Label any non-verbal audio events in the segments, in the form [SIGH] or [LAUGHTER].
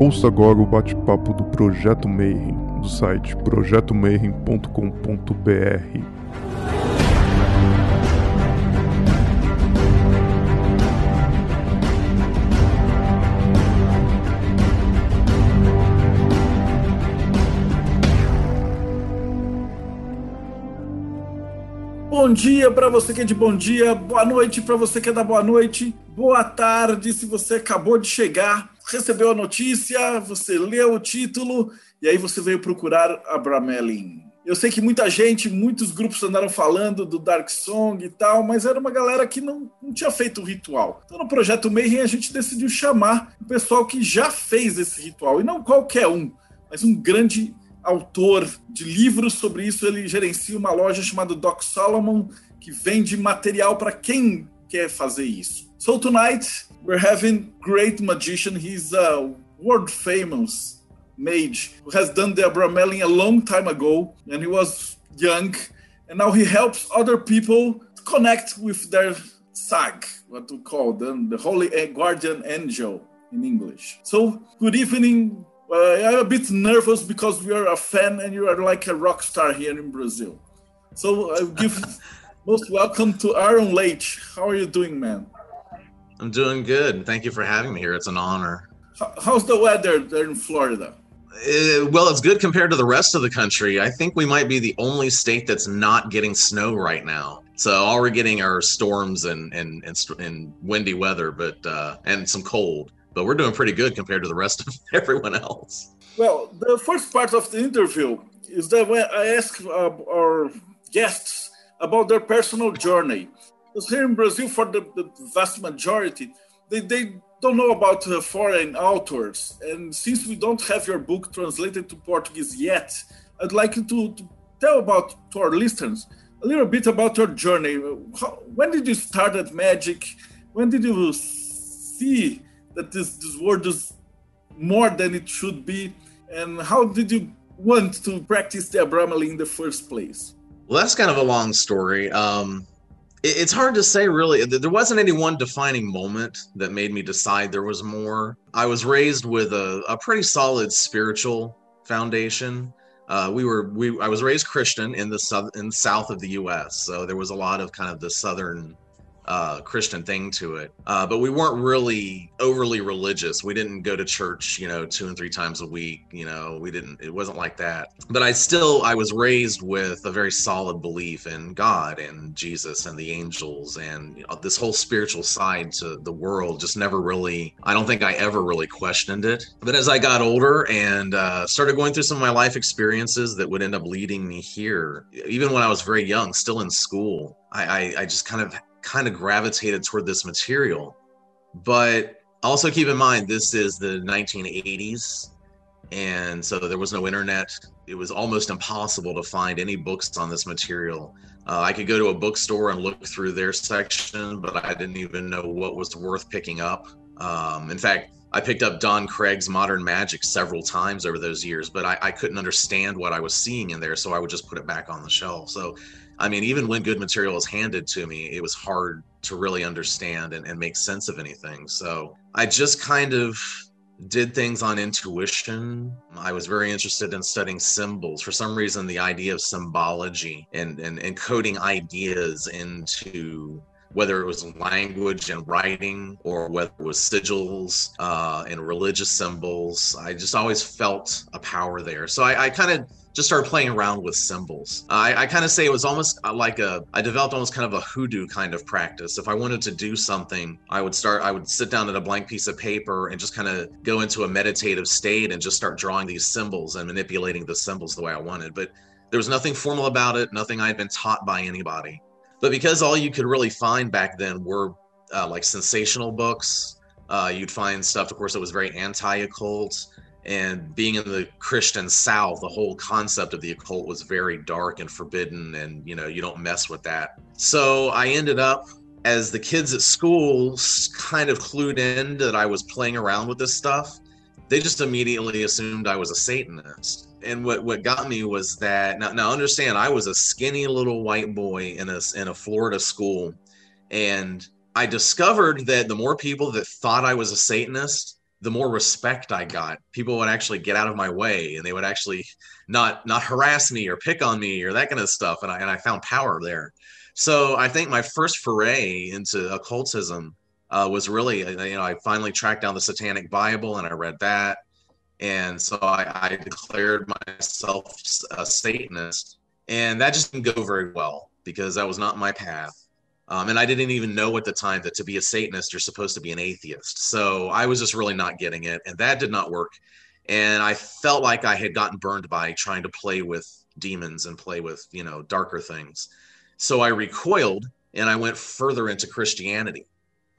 Ouça agora o bate-papo do Projeto Mayhem, do site projetomayhem.com.br. Bom dia para você que é de bom dia, boa noite para você que é da boa noite, boa tarde se você acabou de chegar, recebeu a notícia, você leu o título e aí você veio procurar a Bramelin. Eu sei que muita gente, muitos grupos andaram falando do Dark Song e tal, mas era uma galera que não, não tinha feito o ritual. Então no projeto Mayhem a gente decidiu chamar o pessoal que já fez esse ritual, e não qualquer um, mas um grande autor de livros sobre isso. Ele gerencia uma loja chamada Doc Solomon, que vende material para quem quer fazer isso. So tonight we're having great magician. He's a world famous mage who has done the Abramelin a long time ago, and he was young, and now he helps other people connect with their sag, what we call them, the Holy Guardian Angel in English. So, good evening, uh, I'm a bit nervous because we are a fan and you are like a rock star here in Brazil. So I give [LAUGHS] most welcome to Aaron Leitch. How are you doing, man? I'm doing good. Thank you for having me here. It's an honor. How's the weather there in Florida? Uh, well, it's good compared to the rest of the country. I think we might be the only state that's not getting snow right now. So all we're getting are storms and and and, and windy weather, but uh, and some cold but we're doing pretty good compared to the rest [LAUGHS] of everyone else. Well, the first part of the interview is that when I ask uh, our guests about their personal journey. Because here in Brazil, for the, the vast majority, they, they don't know about uh, foreign authors. And since we don't have your book translated to Portuguese yet, I'd like you to, to tell about to our listeners a little bit about your journey. How, when did you start at magic? When did you see that this, this world is more than it should be? And how did you want to practice the Abramali in the first place? Well, that's kind of a long story. Um, it's hard to say, really. There wasn't any one defining moment that made me decide there was more. I was raised with a, a pretty solid spiritual foundation. Uh, we were we I was raised Christian in the south in the south of the U.S. So there was a lot of kind of the southern uh, Christian thing to it. Uh, but we weren't really overly religious. We didn't go to church, you know, two and three times a week. You know, we didn't. It wasn't like that. But I still, I was raised with a very solid belief in God and Jesus and the angels and you know, this whole spiritual side to the world. Just never really. I don't think I ever really questioned it. But as I got older and uh, started going through some of my life experiences that would end up leading me here, even when I was very young, still in school, I, I, I just kind of kind of gravitated toward this material. But also keep in mind, this is the 1980s. And so there was no internet. It was almost impossible to find any books on this material. Uh, I could go to a bookstore and look through their section, but I didn't even know what was worth picking up. Um, in fact, I picked up Don Kraig's Modern Magick several times over those years, but I, I, couldn't understand what I was seeing in there, so I would just put it back on the shelf. So I mean, even when good material was handed to me, it was hard to really understand and, and make sense of anything. So I just kind of did things on intuition. I was very interested in studying symbols. For some reason, the idea of symbology and, and encoding ideas into whether it was language and writing or whether it was sigils uh, and religious symbols, I just always felt a power there. So I, I kind of just started playing around with symbols. I, I kind of say it was almost uh, like a, I developed almost kind of a hoodoo kind of practice. If I wanted to do something, I would start, I would sit down at a blank piece of paper and just kind of go into a meditative state and just start drawing these symbols and manipulating the symbols the way I wanted. But there was nothing formal about it, nothing I had been taught by anybody. But because all you could really find back then were uh, like sensational books, uh, you'd find stuff, of course, that was very anti occult and being in the christian south the whole concept of the occult was very dark and forbidden and you know you don't mess with that. So i ended up as the kids at school kind of clued in that i was playing around with this stuff they just immediately assumed i was a satanist and what, what got me was that now, now understand i was a skinny little white boy in a, in a florida school and i discovered that the more people that thought i was a satanist the more respect I got. People would actually get out of my way and they would actually not not harass me or pick on me or that kind of stuff. And I and I found power there. So I think my first foray into occultism uh, was really, uh, you know, I finally tracked down the Satanic Bible and I read that. And so I, I declared myself a Satanist. And that just didn't go very well because that was not my path. Um, and I didn't even know at the time that to be a Satanist, you're supposed to be an atheist. So I was just really not getting it. And that did not work. And I felt like I had gotten burned by trying to play with demons and play with, you know, darker things. So I recoiled and I went further into Christianity.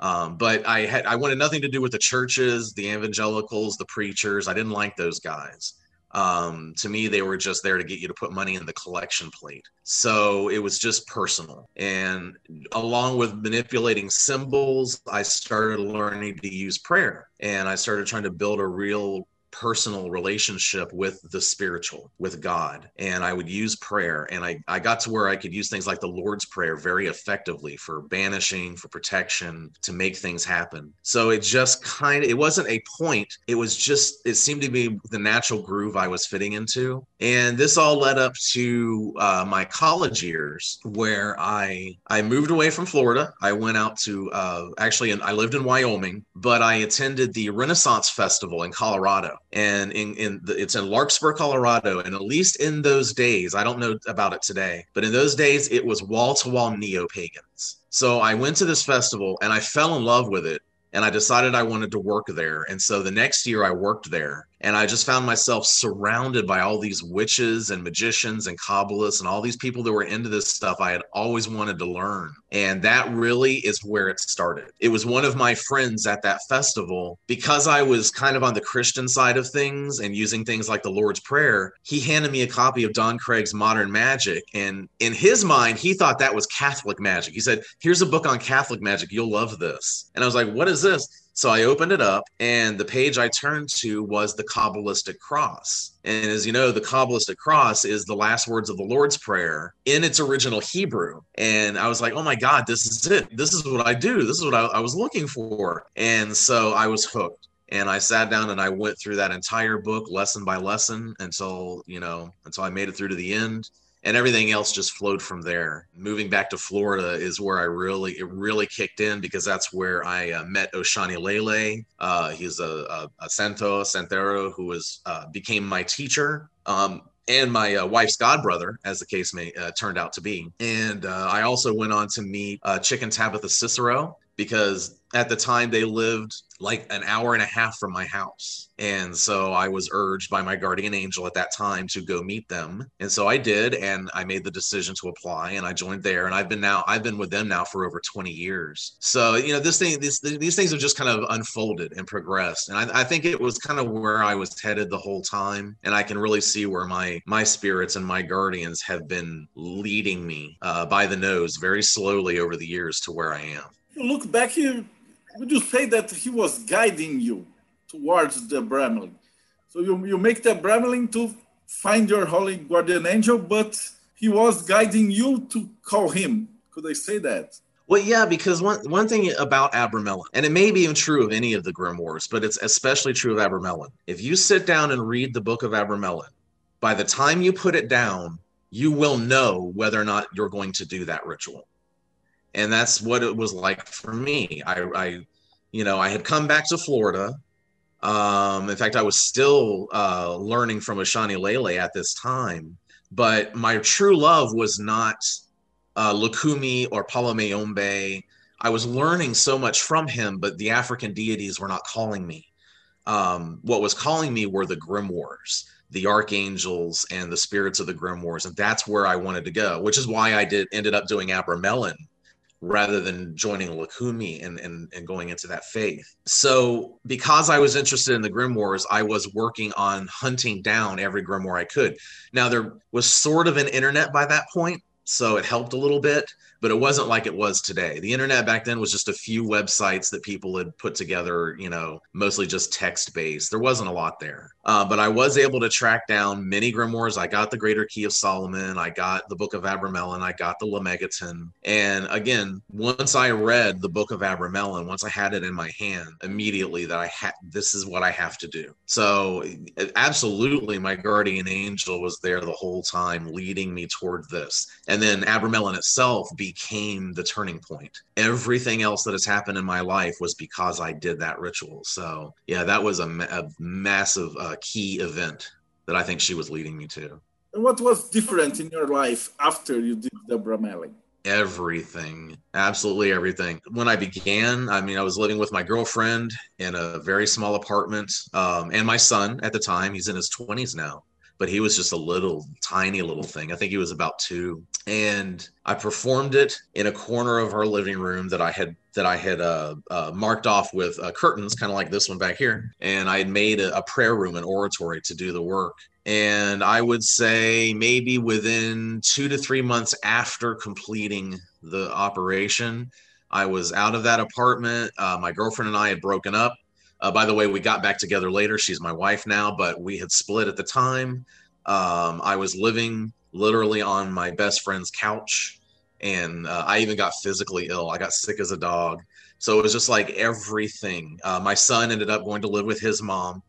Um, but I had I wanted nothing to do with the churches, the evangelicals, the preachers. I didn't like those guys. Um, to me they were just there to get you to put money in the collection plate. So it was just personal. And along with manipulating symbols i started learning to use prayer. And i started trying to build a real personal relationship with the spiritual, with God. And I would use prayer. And I, I got to where I could use things like the Lord's Prayer very effectively for banishing, for protection, to make things happen. So it just kind of, it wasn't a point. It was just, it seemed to be the natural groove I was fitting into. And this all led up to uh, my college years where I, I moved away from Florida. I went out to, uh, actually, and I lived in Wyoming, but I attended the Renaissance Festival in Colorado and in, in the, it's in Larkspur, Colorado. And at least in those days, I don't know about it today, but in those days, it was wall to wall neo pagans. So I went to this festival and I fell in love with it and I decided I wanted to work there. And so the next year I worked there and I just found myself surrounded by all these witches and magicians and Kabbalists and all these people that were into this stuff I had always wanted to learn. And that really is where it started. It was one of my friends at that festival because I was kind of on the Christian side of things and using things like the Lord's Prayer. He handed me a copy of Don Kraig's Modern Magick. And in his mind, he thought that was Catholic magic. He said, Here's a book on Catholic magic. You'll love this. And I was like, What is this? So I opened it up, and the page I turned to was the Kabbalistic cross. And as you know, the Kabbalistic cross is the last words of the Lord's Prayer in its original Hebrew. And I was like, oh my God, this is it. This is what I do. This is what I, I was looking for. And so I was hooked and I sat down and I went through that entire book lesson by lesson until you know until I made it through to the end and everything else just flowed from there. Moving back to Florida is where I really it really kicked in because that's where I uh, met Ocha'ni Lele. Uh, he's a, a, a Santo Santero who was uh, became my teacher. Um, and my uh, wife's godbrother, as the case may uh, turned out to be. And uh, I also went on to meet uh, Chic and Tabitha Cicero because at the time they lived like an hour and a half from my house. And so I was urged by my guardian angel at that time to go meet them. And so I did and I made the decision to apply and I joined there and I've been now I've been with them now for over 20 years. So, you know, this thing these these things have just kind of unfolded and progressed. And I, I think it was kind of where I was headed the whole time. And I can really see where my my spirits and my guardians have been leading me uh, by the nose very slowly over the years to where I am. Look back here would you say that he was guiding you towards the Bramelin? So you, you make the Bramelin to find your holy guardian angel, but he was guiding you to call him. Could I say that? Well, yeah, because one one thing about Abramelin, and it may be even true of any of the grimoires, but it's especially true of Abramelin. If you sit down and read the book of Abramelin, by the time you put it down, you will know whether or not you're going to do that ritual and that's what it was like for me. I, I you know, I had come back to Florida. Um, in fact, I was still uh, learning from Ocha'ni Lele at this time, but my true love was not uh, Lukumi or Palo Mayombe. I was learning so much from him, but the African deities were not calling me. Um, what was calling me were the grimoires, the archangels, and the spirits of the grimoires, and that's where I wanted to go. Which is why I did ended up doing Abramelin rather than joining Lukumi and, and, and going into that faith. So, because I was interested in the grimoires, I was working on hunting down every grimoire I could. Now, there was sort of an internet by that point, so it helped a little bit, but it wasn't like it was today. The internet back then was just a few websites that people had put together, you know, mostly just text based. There wasn't a lot there. Uh, but I was able to track down many grimoires. I got the Greater Key of Solomon, I got the Book of Abramelin, I got the Lemegeton. And again, once I read the Book of Abramelin, once I had it in my hand, immediately that I had this is what I have to do. So absolutely my guardian angel was there the whole time leading me toward this. And then Abramelin itself became the turning point. Everything else that has happened in my life was because I did that ritual. So yeah, that was a, a massive uh, key event that I think she was leading me to. And what was different in your life after you did the Abramelin? everything absolutely everything when i began i mean i was living with my girlfriend in a very small apartment um, and my son at the time he's in his 20s now but he was just a little tiny little thing i think he was about two and i performed it in a corner of our living room that i had that i had uh, uh, marked off with uh, curtains kind of like this one back here and i had made a, a prayer room an oratory to do the work and I would say maybe within two to three months after completing the operation, I was out of that apartment. Uh, my girlfriend and I had broken up. Uh, by the way, we got back together later. She's my wife now, but we had split at the time. Um, I was living literally on my best friend's couch, and uh, I even got physically ill. I got sick as a dog. So it was just like everything. Uh, my son ended up going to live with his mom.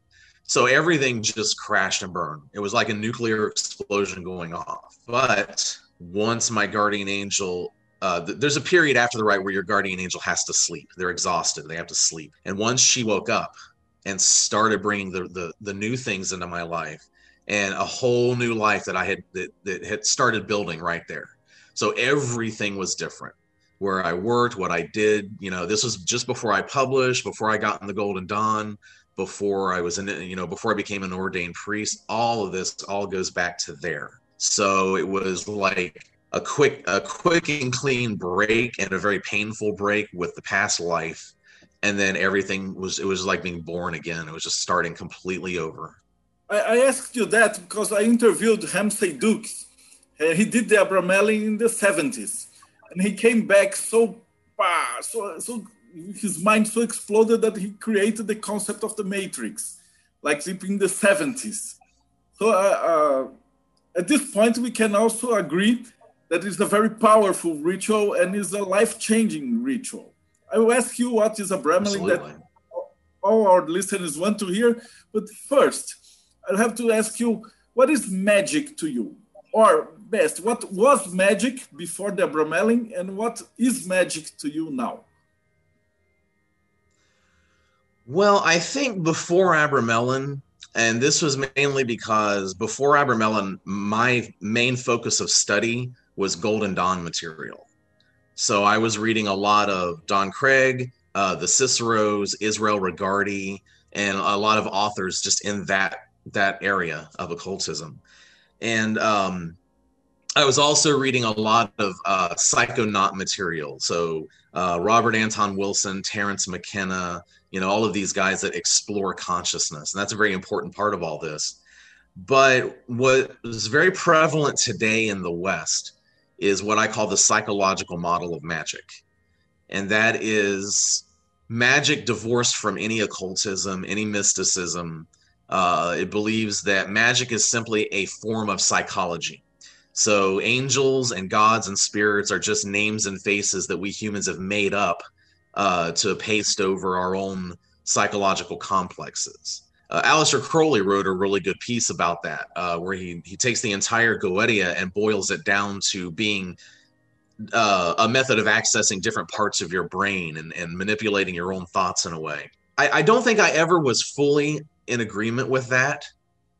So everything just crashed and burned. It was like a nuclear explosion going off. But once my guardian angel, uh, th- there's a period after the rite where your guardian angel has to sleep. They're exhausted. They have to sleep. And once she woke up and started bringing the, the, the new things into my life and a whole new life that I had that, that had started building right there. So everything was different where I worked, what I did. You know, this was just before I published, before I got in the Golden Dawn before I was in, you know, before I became an ordained priest. All of this all goes back to there. So it was like a quick, a quick and clean break, and a very painful break with the past life, and then everything was. It was like being born again. It was just starting completely over. I, I asked you that because I interviewed Ramsey Dukes. And he did the Abramelin in the seventies, and he came back so, so, so his mind so exploded that he created the concept of the matrix, like in the 70s. So uh, uh, at this point, we can also agree that it's a very powerful ritual and is a life-changing ritual. I will ask you what is Abramelin that all our listeners want to hear. But first, I'll have to ask you, what is magic to you? Or best, what was magic before the Abramelin and what is magic to you now? Well, I think before Abramelin, and this was mainly because before Abramelin, my main focus of study was Golden Dawn material. So I was reading a lot of Don Kraig, uh, the Ciceros, Israel Regardie, and a lot of authors just in that that area of occultism. And um, I was also reading a lot of uh, psychonaut material. So uh, Robert Anton Wilson, Terence McKenna, you know, all of these guys that explore consciousness. And that's a very important part of all this. But what is very prevalent today in the West is what I call the psychological model of magic. And that is magic divorced from any occultism, any mysticism. Uh, it believes that magic is simply a form of psychology. So angels and gods and spirits are just names and faces that we humans have made up uh, to paste over our own psychological complexes. Uh, Aleister Crowley wrote a really good piece about that, uh, where he he takes the entire Goetia and boils it down to being uh, a method of accessing different parts of your brain and, and manipulating your own thoughts in a way. I, I don't think I ever was fully in agreement with that,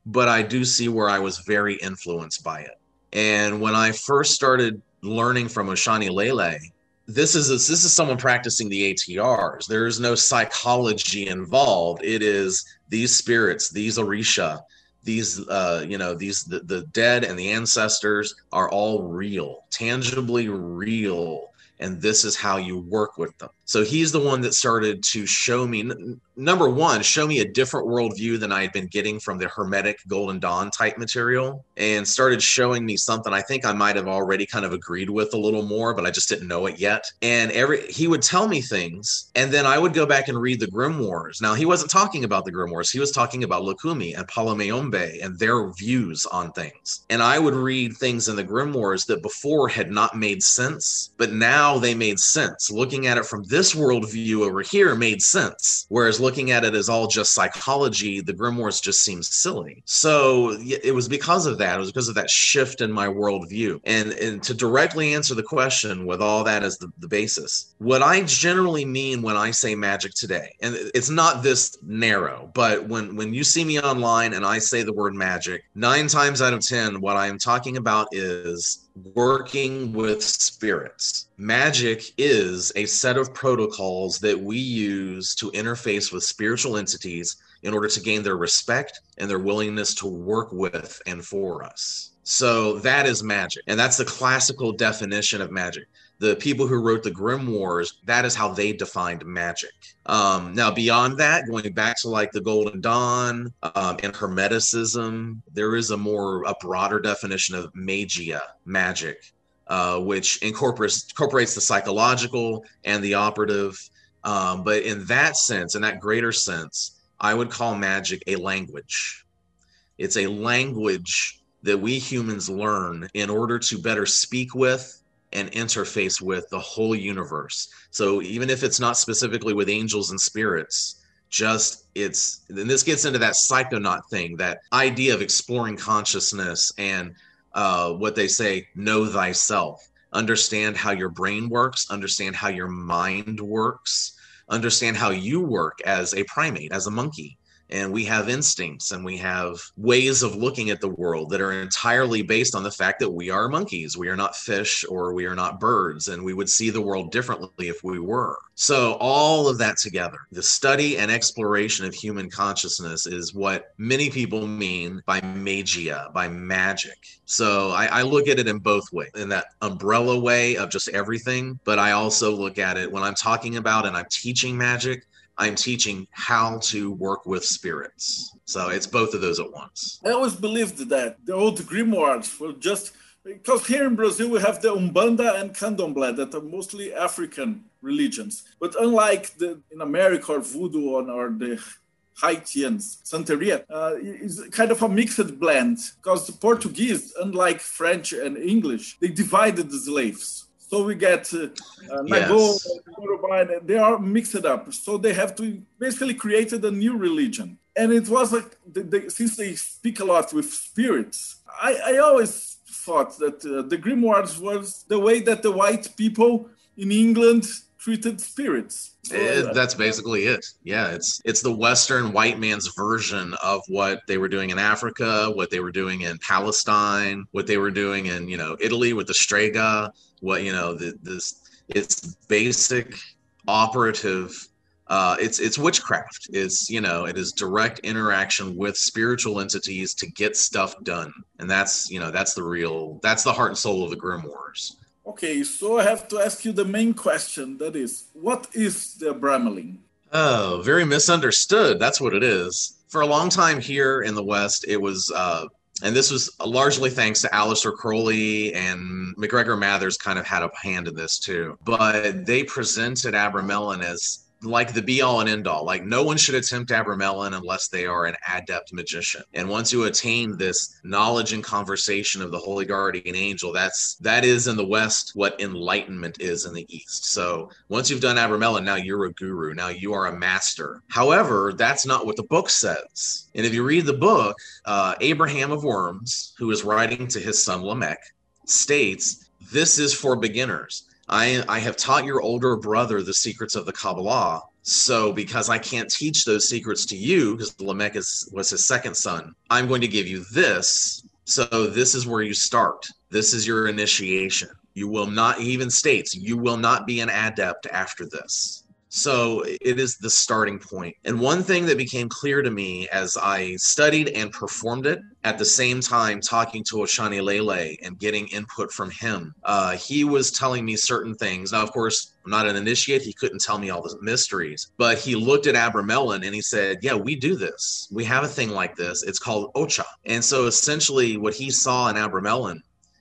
but I do see where I was very influenced by it. And when I first started learning from Ocha'ni Lele, this is a, this is someone practicing the ATRs. There is no psychology involved. It is these spirits, these Orisha, these uh, you know these the, the dead and the ancestors are all real, tangibly real, and this is how you work with them. So he's the one that started to show me number one, show me a different worldview than I had been getting from the Hermetic Golden Dawn type material, and started showing me something I think I might have already kind of agreed with a little more, but I just didn't know it yet. And every he would tell me things, and then I would go back and read the grimoires. Now he wasn't talking about the grimoires; he was talking about Lukumi and Palo Mayombe and their views on things. And I would read things in the grimoires that before had not made sense, but now they made sense. Looking at it from this worldview over here made sense, whereas looking at it as all just psychology, the grimoires just seems silly. So it was because of that. It was because of that shift in my worldview. And, and to directly answer the question with all that as the, the basis, what I generally mean when I say magic today, and it's not this narrow, but when, when you see me online and I say the word magic, nine times out of 10, what I am talking about is working with spirits. Magic is a set of protocols that we use to interface with spiritual entities in order to gain their respect and their willingness to work with and for us. So that is magic. And that's the classical definition of magic the people who wrote the grimoires that is how they defined magic. Um, now beyond that going back to like the golden dawn um, and hermeticism there is a more a broader definition of magia magic uh, which incorporates incorporates the psychological and the operative. Um, but in that sense in that greater sense i would call magic a language. It's a language that we humans learn in order to better speak with and interface with the whole universe. So even if it's not specifically with angels and spirits, just it's and this gets into that psychonaut thing, that idea of exploring consciousness and uh, what they say, know thyself. Understand how your brain works, understand how your mind works, understand how you work as a primate, as a monkey and we have instincts and we have ways of looking at the world that are entirely based on the fact that we are monkeys. We are not fish or we are not birds, and we would see the world differently if we were. So, all of that together, the study and exploration of human consciousness is what many people mean by magia, by magic. So, I, I look at it in both ways in that umbrella way of just everything, but I also look at it when I'm talking about and I'm teaching magic. I'm teaching how to work with spirits. So it's both of those at once. I always believed that the old grimoires were just because here in Brazil we have the Umbanda and Candomblé that are mostly African religions. But unlike the in America or Voodoo or, the Haitians, Santeria, uh, is kind of a mixed blend because the Portuguese, unlike French and English, they divided the slaves. So we get uh, uh, yes. they are mixed up. So they have to basically created a new religion. And it was like, they, they, since they speak a lot with spirits, I, I always thought that uh, the grimoires was the way that the white people in England treated spirits. It, that's basically it. Yeah, it's it's the Western white man's version of what they were doing in Africa, what they were doing in Palestine, what they were doing in you know Italy with the Strega what you know the, this it's basic operative uh, it's it's witchcraft. It's you know it is direct interaction with spiritual entities to get stuff done, and that's you know that's the real that's the heart and soul of the grimoires. Okay, so I have to ask you the main question. That is, what is the Abramelin? Oh, very misunderstood. That's what it is. For a long time here in the West, it was uh, and this was largely thanks to Aleister Crowley and MacGregor Mathers kind of had a hand in this too. But they presented Abramelin as like the be all and end all. Like no one should attempt Abramelin unless they are an adept magician. And once you attain this knowledge and conversation of the holy guardian angel, that's that is in the West what enlightenment is in the East. So once you've done Abramelin, now you're a guru. Now you are a master. However, that's not what the book says. And if you read the book, uh, Abraham of Worms, who is writing to his son Lamech, states this is for beginners I, I have taught your older brother the secrets of the Kabbalah. So, because I can't teach those secrets to you, because Lamech is, was his second son, I'm going to give you this. So, this is where you start. This is your initiation. You will not, even states, you will not be an adept after this. So it is the starting point. And one thing that became clear to me as I studied and performed it at the same time talking to Ocha'ni Lele and getting input from him, uh, he was telling me certain things. Now, of course, I'm not an initiate. He couldn't tell me all the mysteries, but he looked at Abramelin and he said, Yeah, we do this. We have a thing like this. It's called Ocha. And so essentially, what he saw in Abramelin,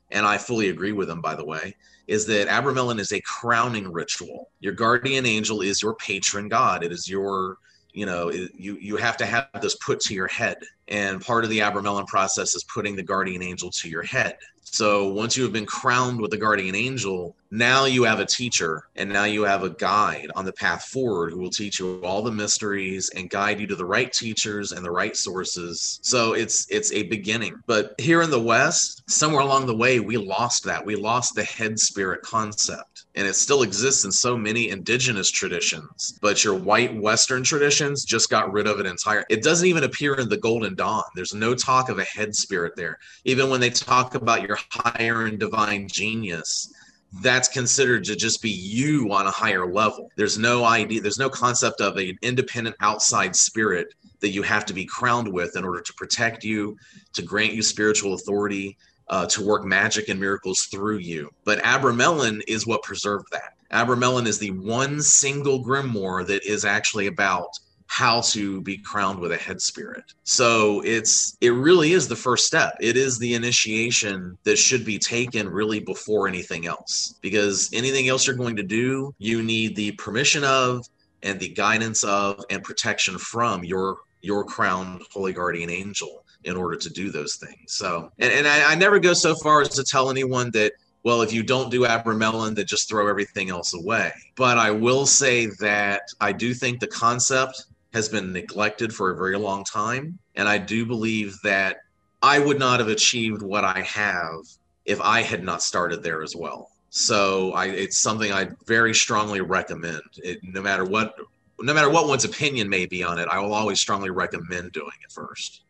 and I fully agree with him, by the way, is that Abramelin is a crowning ritual. Your guardian angel is your patron god. It is your, you know, it, you you have to have this put to your head. And part of the Abramelin process is putting the guardian angel to your head. So once you have been crowned with the guardian angel, now you have a teacher and now you have a guide on the path forward who will teach you all the mysteries and guide you to the right teachers and the right sources. So it's it's a beginning. But here in the west somewhere along the way we lost that. We lost the head spirit concept. And it still exists in so many indigenous traditions but your white western traditions just got rid of it entirely. It doesn't even appear in the golden dawn there's no talk of a head spirit there even when they talk about your higher and divine genius that's considered to just be you on a higher level. There's no idea, there's no concept of an independent outside spirit that you have to be crowned with in order to protect you, to grant you spiritual authority, uh, to work magic and miracles through you. But Abramelin is what preserved that. Abramelin is the one single grimoire that is actually about how to be crowned with a head spirit. So it's it really is the first step. It is the initiation that should be taken really before anything else. Because anything else you're going to do, you need the permission of and the guidance of and protection from your your crowned holy guardian angel in order to do those things. So and, and I, I never go so far as to tell anyone that well, if you don't do Abramelin, then just throw everything else away. But I will say that I do think the concept has been neglected for a very long time. And I do believe that I would not have achieved what I have if I had not started there as well. So I, it's something I very strongly recommend. It, no matter what, no matter what one's opinion may be on it, I will always strongly recommend doing it first.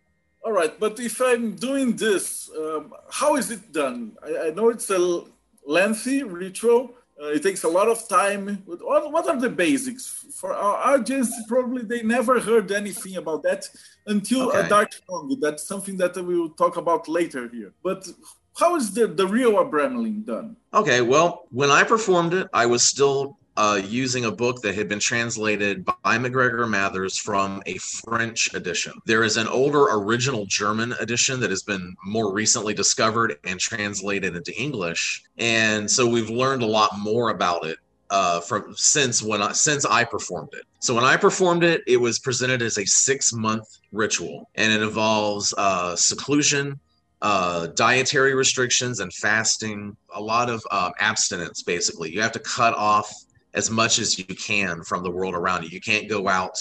All right, but if I'm doing this, um, how is it done? I, I know it's a lengthy ritual, Uh, it takes a lot of time. What, what are the basics for our audience? Probably they never heard anything about that until okay. a dark song. That's something that we will talk about later here. But how is the, the real Abramelin done? Okay, well, when I performed it, I was still uh, using a book that had been translated by MacGregor Mathers from a French edition. There is an older original German edition that has been more recently discovered and translated into English. And so we've learned a lot more about it uh, from since when I, since I performed it. So when I performed it, it was presented as a six month ritual, and it involves uh, seclusion, uh, dietary restrictions, and fasting. A lot of um, abstinence, basically. You have to cut off as much as you can from the world around you. You can't go out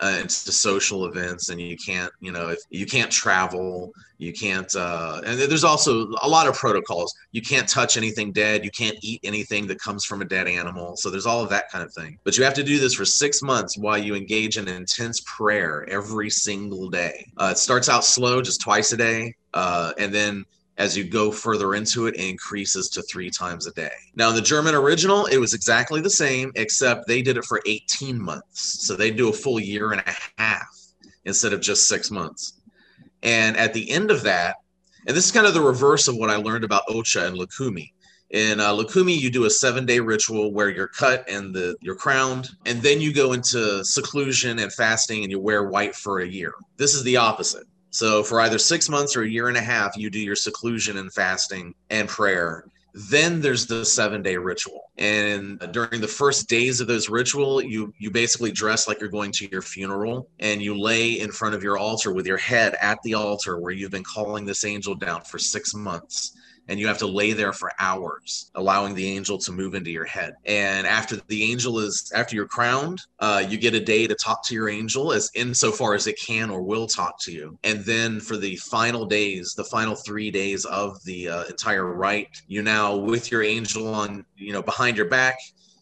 uh, into social events and you can't you know if you can't travel you can't uh, and there's also a lot of protocols. You can't touch anything dead. You can't eat anything that comes from a dead animal. So there's all of that kind of thing. But you have to do this for six months while you engage in intense prayer every single day. Uh, it starts out slow just twice a day uh, and then as you go further into it, it increases to three times a day. Now, in the German original, it was exactly the same, except they did it for 18 months. So they do a full year and a half instead of just six months. And at the end of that, and this is kind of the reverse of what I learned about Ocha and Lukumi. In uh, Lukumi, you do a seven-day ritual where you're cut and the you're crowned, and then you go into seclusion and fasting, and you wear white for a year. This is the opposite. So for either six months or a year and a half, you do your seclusion and fasting and prayer. Then there's the seven day ritual. And during the first days of those ritual, you you basically dress like you're going to your funeral and you lay in front of your altar with your head at the altar where you've been calling this angel down for six months and you have to lay there for hours, allowing the angel to move into your head. And after the angel is after you're crowned, uh, you get a day to talk to your angel as insofar as it can or will talk to you. And then for the final days, the final three days of the uh, entire rite, you now with your angel on you know behind your back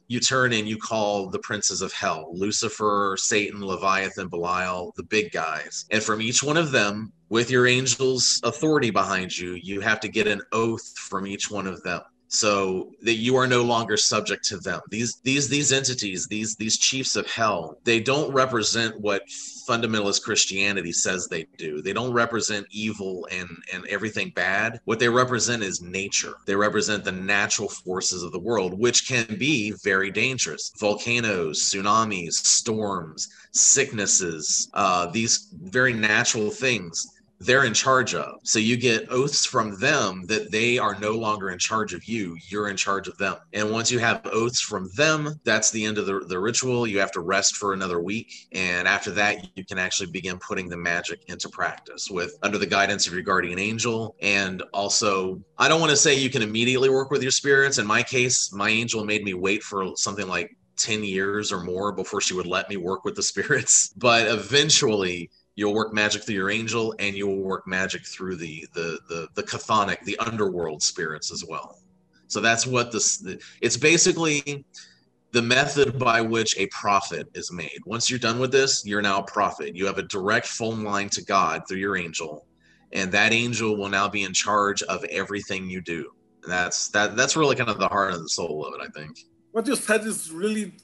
you turn and you call the princes of hell Lucifer, Satan, Leviathan, Belial, the big guys. And from each one of them, with your angel's authority behind you, you have to get an oath from each one of them. so that you are no longer subject to them. These these these entities these these chiefs of hell they don't represent what fundamentalist christianity says they do. They don't represent evil and and everything bad. What they represent is nature. They represent the natural forces of the world which can be very dangerous. Volcanoes tsunamis storms sicknesses uh, these very natural things they're in charge of. So you get oaths from them that they are no longer in charge of you. You're in charge of them. And once you have oaths from them, that's the end of the, the ritual. You have to rest for another week. And after that, you can actually begin putting the magic into practice with under the guidance of your guardian angel. And also, I don't want to say you can immediately work with your spirits. In my case, my angel made me wait for something like 10 years or more before she would let me work with the spirits. [LAUGHS] But eventually, you'll work magic through your angel and you will work magic through the the the, the chthonic the underworld spirits as well. So that's what this it's basically the method by which a prophet is made. Once you're done with this you're now a prophet. You have a direct phone line to god through your angel and that angel will now be in charge of everything you do. And that's that that's really kind of the heart and the soul of it i think. What you said is really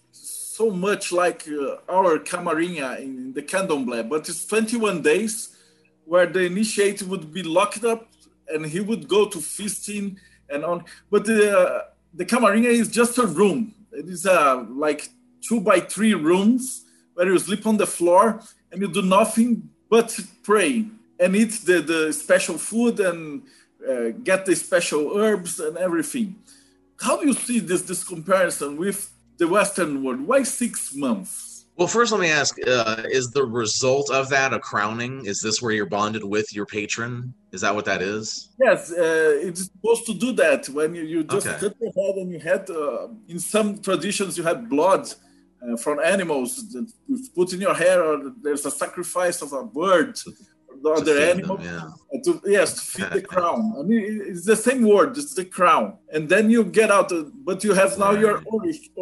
so much like uh, our Camarinha in the candomblé, but it's 21 days where the initiate would be locked up and he would go to feasting and on. But the, uh, the Camarinha is just a room. It is uh, like two by three rooms where you sleep on the floor and you do nothing but pray and eat the, the special food and uh, get the special herbs and everything. How do you see this, this comparison with the Western world? Why six months? Well, first, let me ask: uh, Is the result of that a crowning? Is this where you're bonded with your patron? Is that what that is? Yes, uh, it's supposed to do that when you, you just okay. cut your head and you had. Uh, in some traditions, you had blood uh, from animals that you put in your hair, or there's a sacrifice of a bird the other animal. Them, yeah. to, yes, to feed the [LAUGHS] crown. I mean, it's the same word. It's the crown, and then you get out. but you have now right. your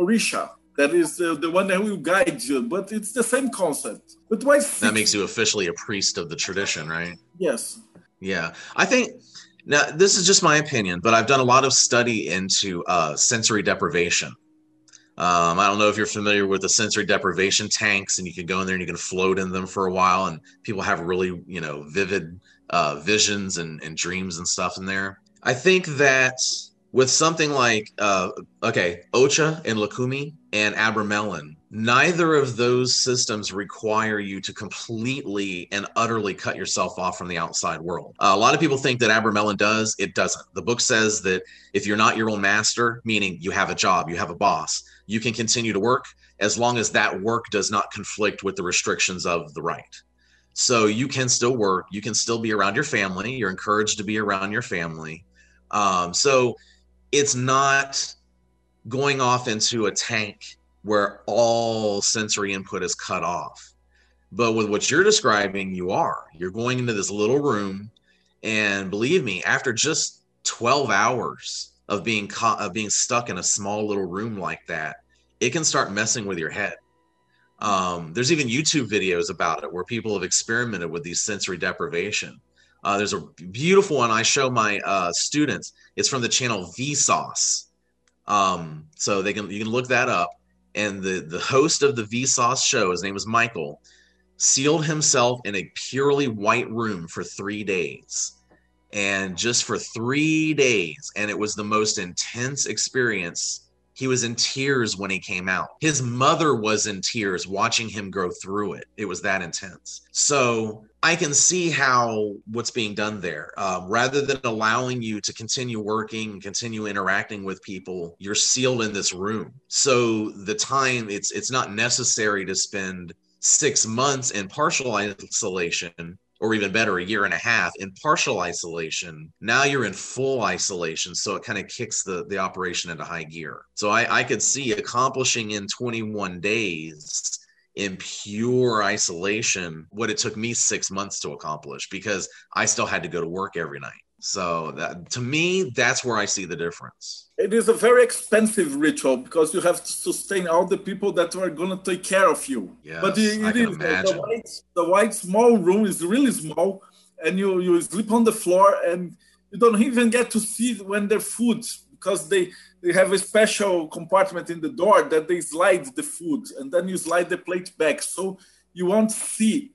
orisha. That is uh, the one that will guide you. But it's the same concept. But why? That makes you officially a priest of the tradition, right? Yes. Yeah, I think. Now, this is just my opinion, but I've done a lot of study into uh, sensory deprivation um, I don't know if you're familiar with the sensory deprivation tanks, and you can go in there and you can float in them for a while, and people have really, you know, vivid uh, visions and, and dreams and stuff in there. I think that with something like, uh, okay, Ocha and Lukumi and Abramelin, neither of those systems require you to completely and utterly cut yourself off from the outside world. Uh, a lot of people think that Abramelin does. It doesn't. The book says that if you're not your own master, meaning you have a job, you have a boss, you can continue to work as long as that work does not conflict with the restrictions of the right. So you can still work, you can still be around your family. You're encouraged to be around your family. Um, so it's not going off into a tank where all sensory input is cut off. But with what you're describing, you are. You're going into this little room, and believe me, after just 12 hours of being caught, of being stuck in a small little room like that, it can start messing with your head. Um, there's even YouTube videos about it where people have experimented with these sensory deprivation. Uh, there's a beautiful one I show my uh, students. It's from the channel Vsauce. Um, so they can you can look that up and the the host of the Vsauce show, his name was Michael, sealed himself in a purely white room for three days, and just for three days, and it was the most intense experience. He was in tears when he came out. His mother was in tears watching him go through it. It was that intense. So I can see how what's being done there. Uh, rather than allowing you to continue working, continue interacting with people, you're sealed in this room. So the time it's it's not necessary to spend six months in partial isolation or even better, a year and a half in partial isolation. Now you're in full isolation. So it kind of kicks the, the operation into high gear. So I, I could see accomplishing in 21 days in pure isolation what it took me six months to accomplish because I still had to go to work every night. So that to me, that's where I see the difference. It is a very expensive ritual because you have to sustain all the people that are going to take care of you. Yes, but it, it is the white, the white small room is really small, and you you sleep on the floor, and you don't even get to see when their food because they they have a special compartment in the door that they slide the food and then you slide the plate back so you won't see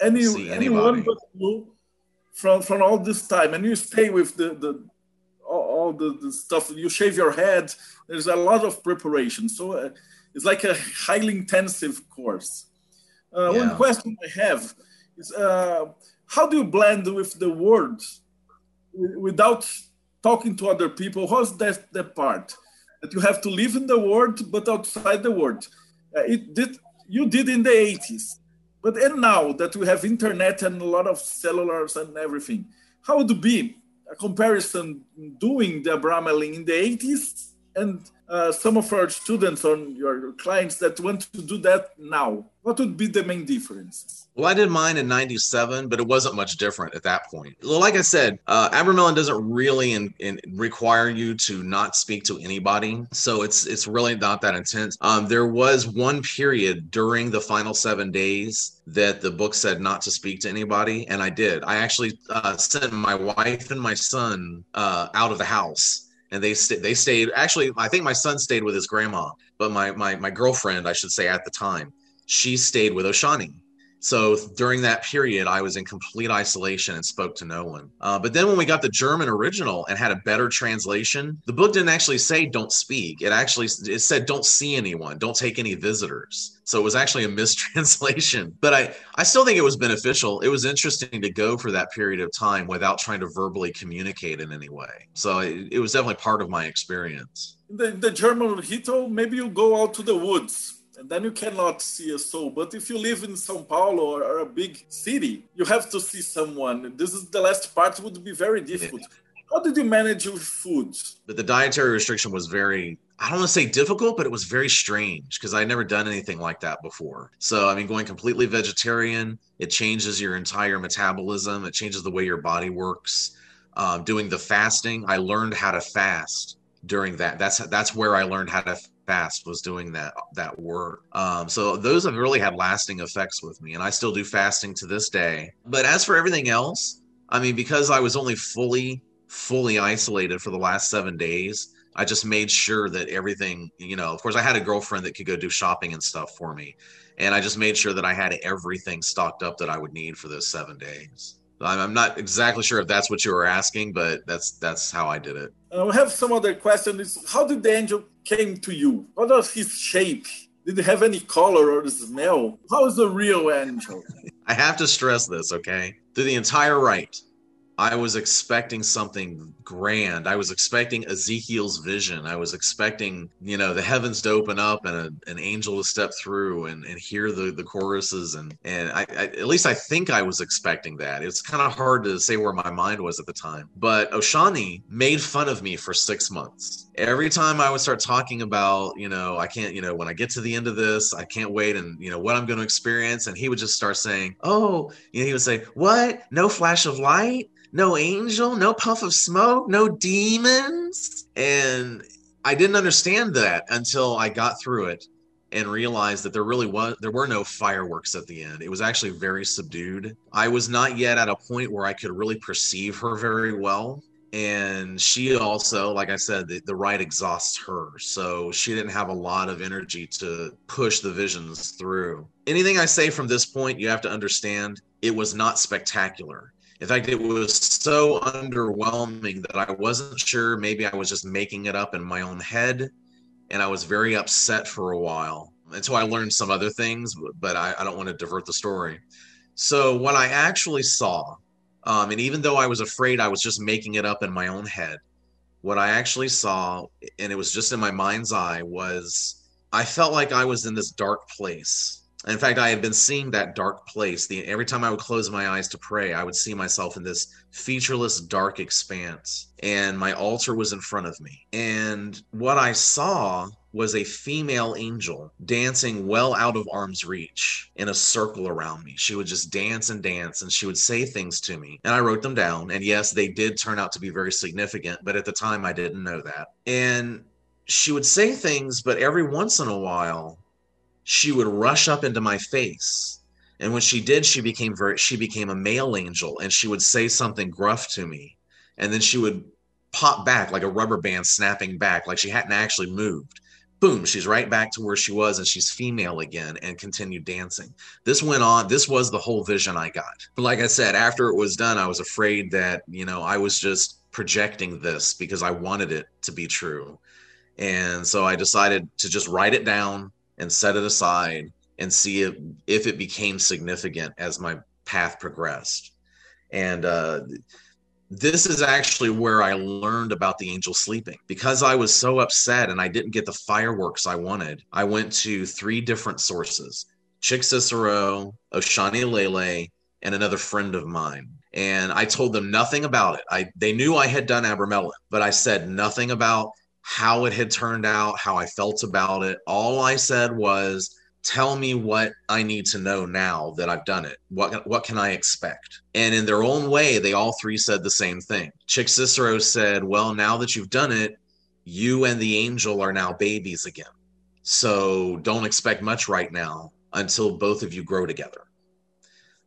any See anyone but you from from all this time and you stay with the the all, the, the stuff you shave your head there's a lot of preparation. So uh, it's like a highly intensive course. Uh, one question i have is uh, how do you blend with the wi- without talking to other people? How's that that part? That you have to live in the world but outside the world. Uh, it did you did in the 80s but and now that we have internet and a lot of cellulars and everything how would be a comparison doing the Abramelin in the 80s and uh, some of our students or your clients that want to do that now what would be the main differences Well, I did mine in '97, but it wasn't much different at that point. Like I said, uh, Abramelin doesn't really in, in require you to not speak to anybody, so it's it's really not that intense. Um, there was one period during the final seven days that the book said not to speak to anybody, and I did. I actually uh, sent my wife and my son uh, out of the house, and they sta- they stayed. Actually, I think my son stayed with his grandma, but my my my girlfriend, I should say, at the time, she stayed with Ocha'ni. So during that period, I was in complete isolation and spoke to no one. Uh, but then when we got the German original and had a better translation, the book didn't actually say "don't speak." It actually it said "don't see anyone, don't take any visitors." So it was actually a [LAUGHS] mistranslation. But I I still think it was beneficial. It was interesting to go for that period of time without trying to verbally communicate in any way. So it, it was definitely part of my experience. the, the german hito maybe you go out to the woods and then you cannot see a soul. But if you live in sao paulo or, or a big city you have to see someone. This is the last part would be very difficult. How did you manage your food? But the dietary restriction was very i don't want to say difficult but it was very strange because i'd never done anything like that before. So i mean going completely vegetarian it changes your entire metabolism. It changes the way your body works. Um, doing the fasting i learned how to fast during that. That's that's where i learned how to fast was doing that that work um, so those have really had lasting effects with me and i still do fasting to this day but as for everything else i mean because i was only fully fully isolated for the last seven days I just made sure that everything, you know, of course, I had a girlfriend that could go do shopping and stuff for me. And I just made sure that I had everything stocked up that I would need for those seven days. I'm I'm not exactly sure if that's what you were asking, but that's that's how I did it. uh, we have some other question. Is how did the angel came to you? What was his shape? Did he have any color or smell? How is the real angel? [LAUGHS] I have to stress this, okay? Through the entire rite, I was expecting something grand. I was expecting Ezekiel's vision. I was expecting, you know, the heavens to open up and a, an angel to step through and, and hear the, the choruses. And, and I, I, at least I think I was expecting that. It's kind of hard to say where my mind was at the time. But Ocha'ni made fun of me for six months. Every time I would start talking about, you know, I can't, you know, when I get to the end of this, I can't wait and, you know, what I'm going to experience. And he would just start saying, oh, you know, he would say, what? No flash of light? No angel, no puff of smoke, no demons. And I didn't understand that until I got through it and realized that there really was there were no fireworks at the end. It was actually very subdued. I was not yet at a point where I could really perceive her very well. And she also, like I said, the, the rite exhausts her. So she didn't have a lot of energy to push the visions through. Anything I say from this point, you have to understand it was not spectacular. In fact, it was so underwhelming that I wasn't sure. Maybe I was just making it up in my own head. And I was very upset for a while until I learned some other things, but I, I don't want to divert the story. So, what I actually saw, um, and even though I was afraid I was just making it up in my own head, what I actually saw, and it was just in my mind's eye, was I felt like I was in this dark place in fact, I had been seeing that dark place. The every time I would close my eyes to pray, I would see myself in this featureless dark expanse, and my altar was in front of me. And what I saw was a female angel dancing well out of arm's reach in a circle around me. She would just dance and dance and she would say things to me. And I wrote them down. And yes, they did turn out to be very significant, but at the time I didn't know that. And she would say things, but every once in a while, she would rush up into my face and when she did she became very she became a male angel and she would say something gruff to me and then she would pop back like a rubber band snapping back, like she hadn't actually moved. Boom, she's right back to where she was and she's female again and continued dancing. This went on. This was the whole vision I got. But like I said, after it was done, I was afraid that, you know, I was just projecting this because I wanted it to be true. And so I decided to just write it down and set it aside and see if, if it became significant as my path progressed. And uh, this is actually where I learned about the angel sleeping. Because I was so upset and I didn't get the fireworks I wanted, I went to three different sources Chic Cicero, Ocha'ni Lele, and another friend of mine. And I told them nothing about it. I they knew I had done Abramelin, but I said nothing about how it had turned out, how I felt about it. All I said was tell me what I need to know now that I've done it. What what can I expect? And in their own way, they all three said the same thing. Chic Cicero said, "Well, now that you've done it, you and the angel are now babies again. So don't expect much right now until both of you grow together."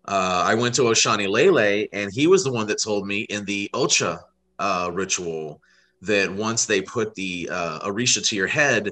Uh, I went to Ocha'ni Lele, and he was the one that told me in the Ocha uh, ritual that once they put the uh, Orisha to your head,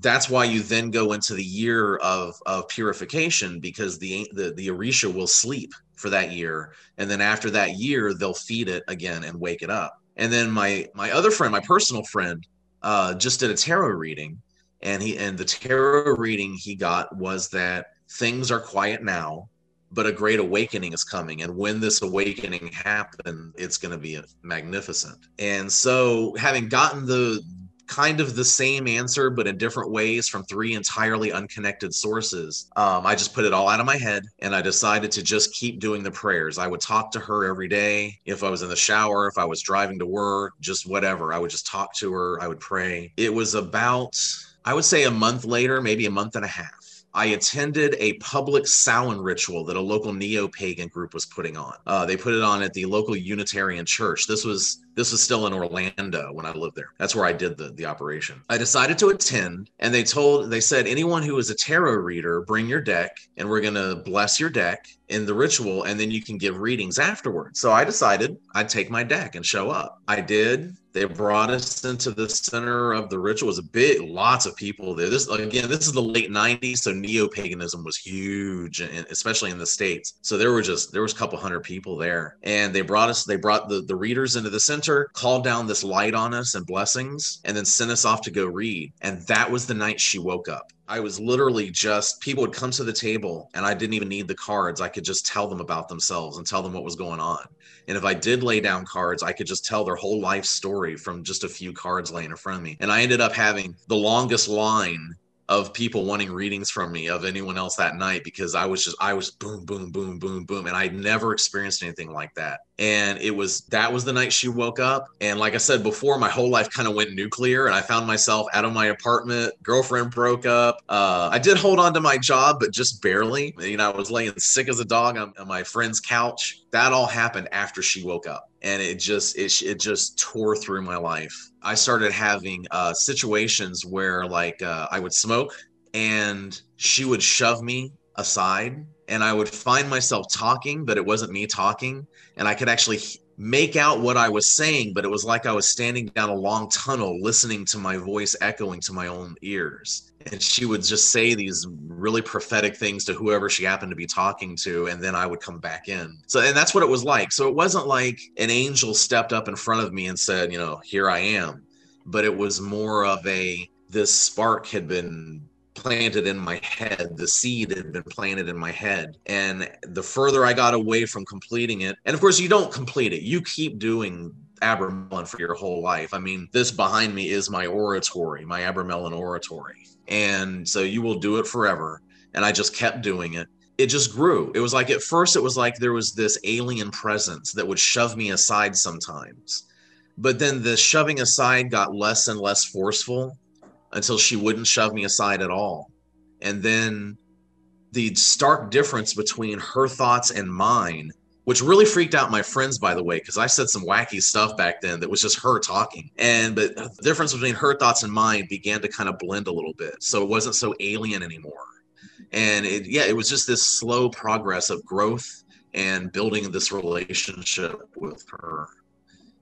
that's why you then go into the year of, of purification because the, the the Orisha will sleep for that year, and then after that year they'll feed it again and wake it up. And then my my other friend, my personal friend, uh, just did a tarot reading, and he and the tarot reading he got was that things are quiet now, but a great awakening is coming, and when this awakening happens, it's going to be magnificent. And so, having gotten the kind of the same answer, but in different ways from three entirely unconnected sources. Um, I just put it all out of my head and I decided to just keep doing the prayers. I would talk to her every day. If I was in the shower, if I was driving to work, just whatever, I would just talk to her. I would pray. It was about, I would say a month later, maybe a month and a half I attended a public Samhain ritual that a local neo pagan group was putting on. Uh, they put it on at the local Unitarian church. This was this was still in Orlando when I lived there. That's where I did the, the operation. I decided to attend, and they told they said anyone who is a tarot reader, bring your deck, and we're gonna bless your deck in the ritual, and then you can give readings afterwards. So I decided I'd take my deck and show up. I did. They brought us into the center of the ritual. It was a big, lots of people there. This again, this is the late '90s, so neo paganism was huge, especially in the states. So there were just there was a couple hundred people there, and they brought us. They brought the the readers into the center, called down this light on us and blessings, and then sent us off to go read. And that was the night she woke up. I was literally just people would come to the table and I didn't even need the cards. I could just tell them about themselves and tell them what was going on. And if I did lay down cards, I could just tell their whole life story from just a few cards laying in front of me. And I ended up having the longest line of people wanting readings from me of anyone else that night because I was just I was boom boom boom boom boom and I'd never experienced anything like that. And it was that was the night she woke up and like I said before my whole life kind of went nuclear and I found myself out of my apartment, girlfriend broke up. Uh, I did hold on to my job but just barely. You know, I was laying sick as a dog on, on my friend's couch. That all happened after she woke up and it just it, it just tore through my life. I started having uh, situations where like uh, i would smoke and she would shove me aside and i would find myself talking but it wasn't me talking. And i could actually make out what i was saying but it was like i was standing down a long tunnel listening to my voice echoing to my own ears and she would just say these really prophetic things to whoever she happened to be talking to and then i would come back in. So and that's what it was like. So it wasn't like an angel stepped up in front of me and said you know here i am. But it was more of a this spark had been planted in my head the seed had been planted in my head. And the further i got away from completing it and of course you don't complete it. You keep doing Abramelin for your whole life. I mean, this behind me is my oratory, my Abramelin oratory. And so you will do it forever. And i just kept doing it. It just grew. It was like at first it was like there was this alien presence that would shove me aside sometimes. But then the shoving aside got less and less forceful until she wouldn't shove me aside at all. And then the stark difference between her thoughts and mine which really freaked out my friends, by the way, because I said some wacky stuff back then that was just her talking. And but the difference between her thoughts and mine began to kind of blend a little bit. So it wasn't so alien anymore. And it, yeah, it was just this slow progress of growth and building this relationship with her.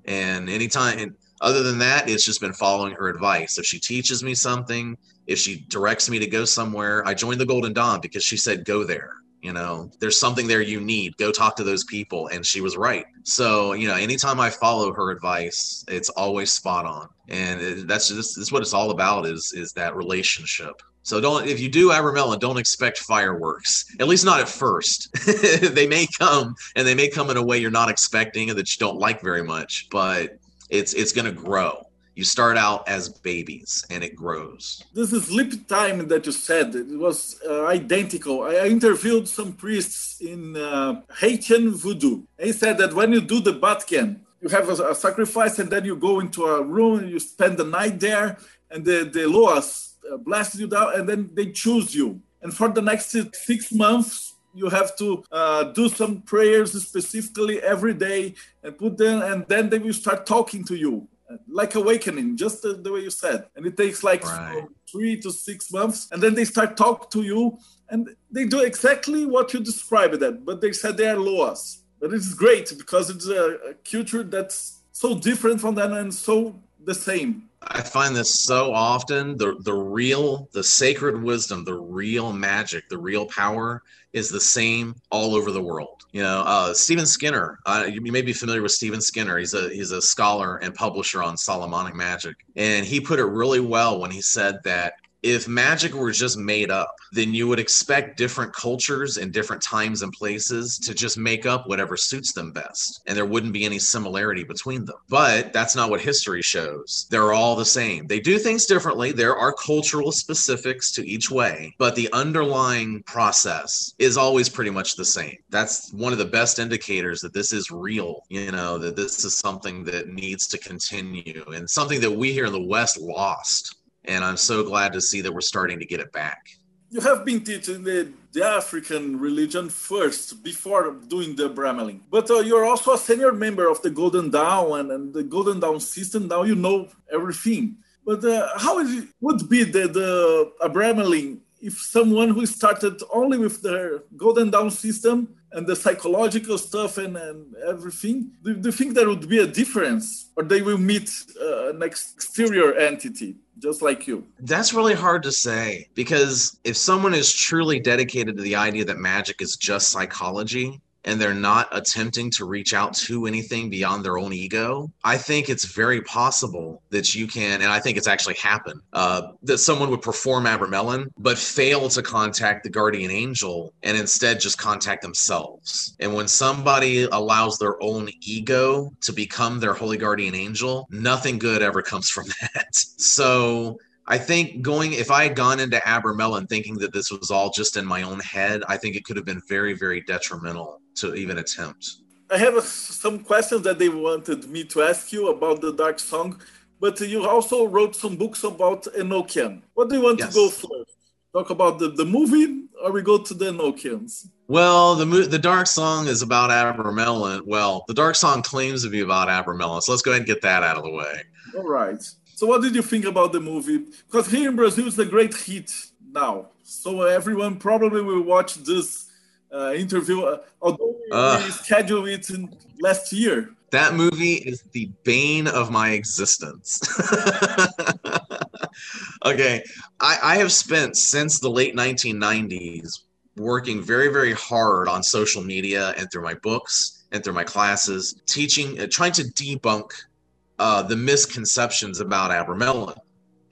And anytime, and Other than that, it's just been following her advice. If she teaches me something, if she directs me to go somewhere, I joined the Golden Dawn because she said, go there. You know, there's something there you need. Go talk to those people. And she was right. So, you know, anytime I follow her advice, it's always spot on. And it, that's just that's what it's all about is is that relationship. So don't if you do Abramelin, don't expect fireworks. At least not at first. [LAUGHS] they may come and they may come in a way you're not expecting and that you don't like very much, but it's it's going to grow. You start out as babies and it grows. This is sleep time that you said. It was uh, identical. I interviewed some priests in uh, Haitian voodoo. They said that when you do the Batken, you have a, a, sacrifice and then you go into a room and you spend the night there and the, the Loas uh, blast you down and then they choose you. And for the next six months, you have to uh, do some prayers specifically every day and put them, and then they will start talking to you like awakening, just the, the, way you said. And it takes like right. three to six months, and then they start talk to you, and they do exactly what you described it. But they said they are loas. But it's great because it's a, a culture that's so different from them and so the same. I find this so often the the real the sacred wisdom, the real magic, the real power is the same all over the world. You know, uh, Stephen Skinner. Uh, you may be familiar with Stephen Skinner. He's a he's a scholar and publisher on Solomonic magic, and he put it really well when he said that if magic were just made up, then you would expect different cultures and different times and places to just make up whatever suits them best. And there wouldn't be any similarity between them. But that's not what history shows. They're all the same. They do things differently. There are cultural specifics to each way, but the underlying process is always pretty much the same. That's one of the best indicators that this is real, you know, that this is something that needs to continue and something that we here in the West lost and I'm so glad to see that we're starting to get it back. You have been teaching the, the African religion first before doing the Abramelin, but uh, you're also a senior member of the Golden Dawn and, and the Golden Dawn system. Now you know everything. But uh, how it would be the, the Abramelin if someone who started only with the Golden Dawn system and the psychological stuff and, and everything, do, do you think there would be a difference or they will meet uh, an exterior entity? Just like you? That's really hard to say because if someone is truly dedicated to the idea that magic is just psychology, and they're not attempting to reach out to anything beyond their own ego, I think it's very possible that you can, and I think it's actually happened, uh, that someone would perform Abramelin, but fail to contact the guardian angel and instead just contact themselves. And when somebody allows their own ego to become their holy guardian angel, nothing good ever comes from [LAUGHS] that. So, I think going if I had gone into Abramelin thinking that this was all just in my own head, I think it could have been very, very detrimental to even attempt. I have a, some questions that they wanted me to ask you about the Dark Song, but you also wrote some books about Enochian. What do you want yes. to go first? Talk about the, the movie, or we go to the Enochians? Well, the the Dark Song is about Abramelin. Well, the Dark Song claims to be about Abramelin, so let's go ahead and get that out of the way. All right. So, what did you think about the movie? Because here in Brazil, it's a great hit now. So everyone probably will watch this uh, interview, uh, although we, uh, scheduled it last year. That movie is the bane of my existence. [LAUGHS] okay, I, I have spent since the late 1990s working very, very hard on social media and through my books and through my classes, teaching, uh, trying to debunk uh, the misconceptions about Abramelin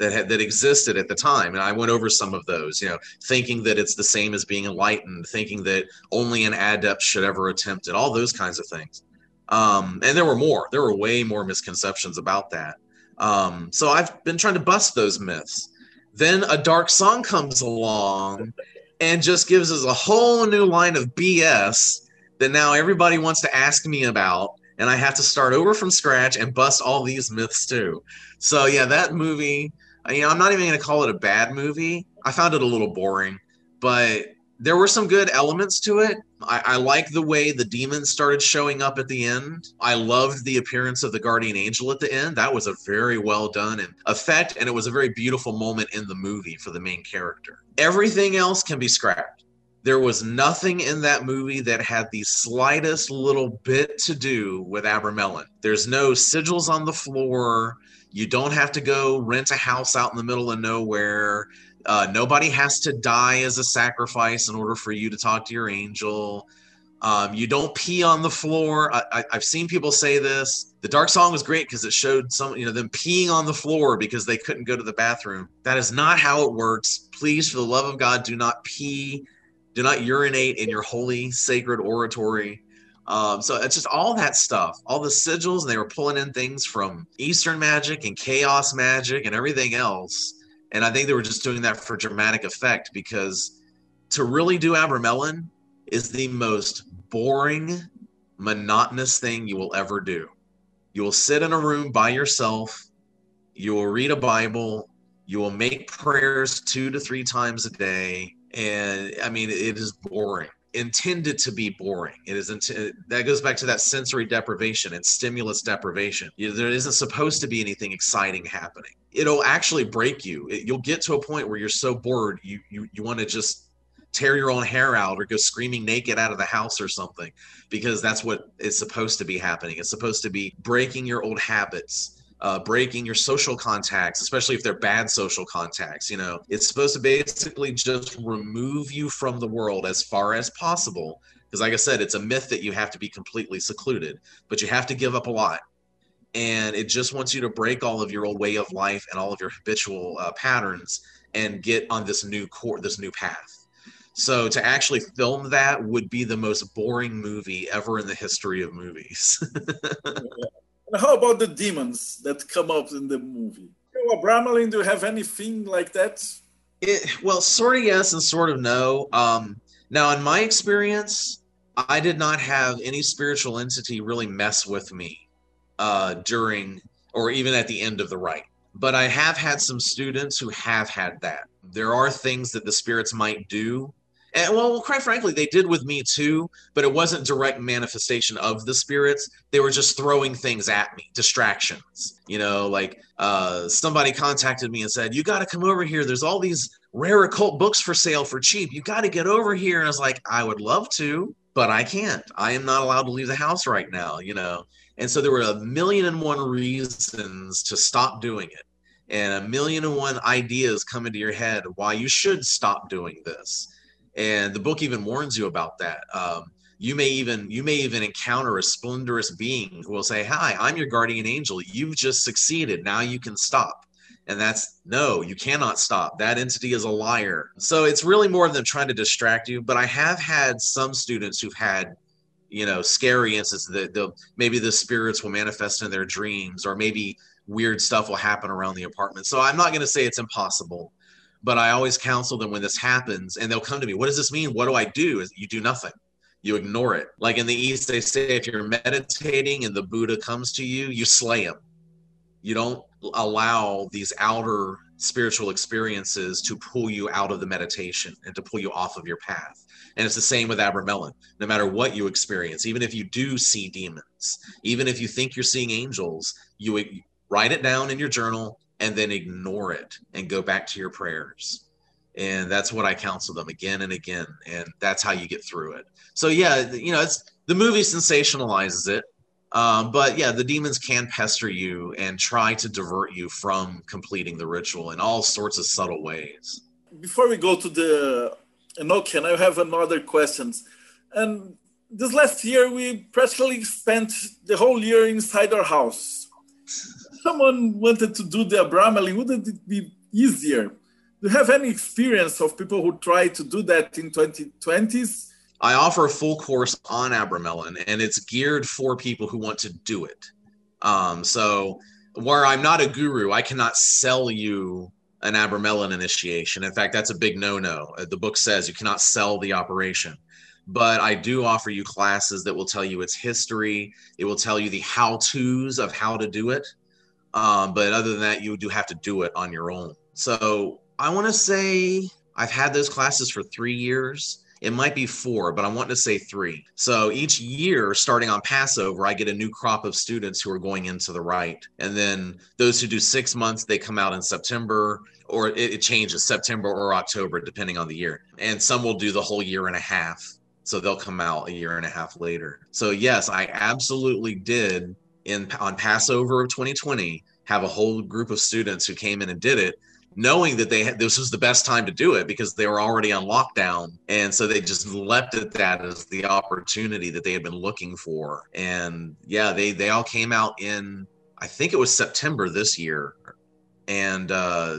that had, that existed at the time. And i went over some of those you know thinking that it's the same as being enlightened thinking that only an adept should ever attempt it all those kinds of things. Um, and there were more. There were way more misconceptions about that. Um, so i've been trying to bust those myths. Then a dark song comes along and just gives us a whole new line of bs that now everybody wants to ask me about. And i have to start over from scratch and bust all these myths too. So yeah that movie you know, I'm not even going to call it a bad movie. I found it a little boring, but there were some good elements to it. I, I like the way the demons started showing up at the end. I loved the appearance of the guardian angel at the end. That was a very well done effect, and it was a very beautiful moment in the movie for the main character. Everything else can be scrapped. there was nothing in that movie that had the slightest little bit to do with Abramelin. There's no sigils on the floor. You don't have to go rent a house out in the middle of nowhere. Uh, nobody has to die as a sacrifice in order for you to talk to your angel. Um, you don't pee on the floor. I, have seen people say this. The Dark Song was great because it showed some, you know, them peeing on the floor because they couldn't go to the bathroom. That is not how it works. Please, for the love of God, do not pee do not urinate in your holy sacred oratory. Um, so it's just all that stuff, all the sigils, and they were pulling in things from Eastern magic and chaos magic and everything else. And I think they were just doing that for dramatic effect because to really do Abramelin is the most boring, monotonous thing you will ever do. You will sit in a room by yourself, you will read a Bible, you will make prayers two to three times a day, and I mean it is boring intended to be boring. It is int- uh, that goes back to that sensory deprivation and stimulus deprivation. You, there isn't supposed to be anything exciting happening. It'll actually break you. It, you'll get to a point where you're so bored you you you want to just tear your own hair out or go screaming naked out of the house or something because that's what is supposed to be happening. It's supposed to be breaking your old habits uh, breaking your social contacts, especially if they're bad social contacts. You know, it's supposed to basically just remove you from the world as far as possible. Because, like I said, it's a myth that you have to be completely secluded, but you have to give up a lot. And it just wants you to break all of your old way of life and all of your habitual uh, patterns and get on this new core, this new path. So to actually film that would be the most boring movie ever in the history of movies. [LAUGHS] And how about the demons that come up in the movie? Abramelin, do you have anything like that? It, well, sort of yes and sort of no. Um, now, in my experience, I did not have any spiritual entity really mess with me uh, during or even at the end of the rite. But I have had some students who have had that. There are things that the spirits might do and well, quite frankly, they did with me too, but it wasn't direct manifestation of the spirits. They were just throwing things at me, distractions. You know, like uh, somebody contacted me and said, "You got to come over here. There's all these rare occult books for sale for cheap. You got to get over here." And I was like, "I would love to, but I can't. I am not allowed to leave the house right now." You know, and so there were a million and one reasons to stop doing it and a million and one ideas come into your head why you should stop doing this and the book even warns you about that. Um, you may even you may even encounter a splendorous being who will say hi i'm your guardian angel. You've just succeeded. Now you can stop. And that's no you cannot stop. That entity is a liar. So it's really more than trying to distract you but i have had some students who've had you know scary instances that they'll maybe the spirits will manifest in their dreams or maybe weird stuff will happen around the apartment. So i'm not going to say it's impossible but I always counsel them when this happens and they'll come to me, what does this mean? What do I do? You do nothing. You ignore it. Like in the East, they say if you're meditating and the Buddha comes to you, you slay him. You don't allow these outer spiritual experiences to pull you out of the meditation and to pull you off of your path. And it's the same with Abramelin. No matter what you experience, even if you do see demons, even if you think you're seeing angels, you write it down in your journal, and then ignore it and go back to your prayers. And that's what I counsel them again and again. And that's how you get through it. So, yeah, you know, it's the movie sensationalizes it. Um, but yeah, the demons can pester you and try to divert you from completing the ritual in all sorts of subtle ways. Before we go to the Enochian, I have another questions. And this last year, we practically spent the whole year inside our house someone wanted to do the Abramelin, wouldn't it be easier? Do you have any experience of people who try to do that in 2020s? I offer a full course on Abramelin, and it's geared for people who want to do it. Um, so, where I'm not a guru, I cannot sell you an Abramelin initiation. In fact, that's a big no no. Uh, the book says you cannot sell the operation. But I do offer you classes that will tell you its history, it will tell you the how to's of how to do it. Um, but other than that, you do have to do it on your own. So I want to say I've had those classes for three years. It might be four, but I want to say three. So each year, starting on Passover, I get a new crop of students who are going into the rite. And then those who do six months, they come out in September or it, it changes September or October, depending on the year. And some will do the whole year and a half. So they'll come out a year and a half later. So yes, I absolutely did in on Passover of 2020 have a whole group of students who came in and did it knowing that they had this was the best time to do it because they were already on lockdown. And so they just leapt at that as the opportunity that they had been looking for. And yeah they they all came out in i think it was september this year. And uh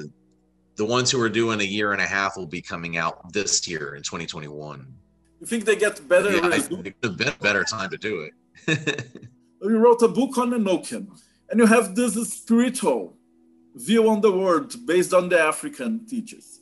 the ones who are doing a year and a half will be coming out this year in 2021 you think they get better yeah, a better time to do it [LAUGHS] you wrote a book on enochian and you have this spiritual view on the world based on the African teachers.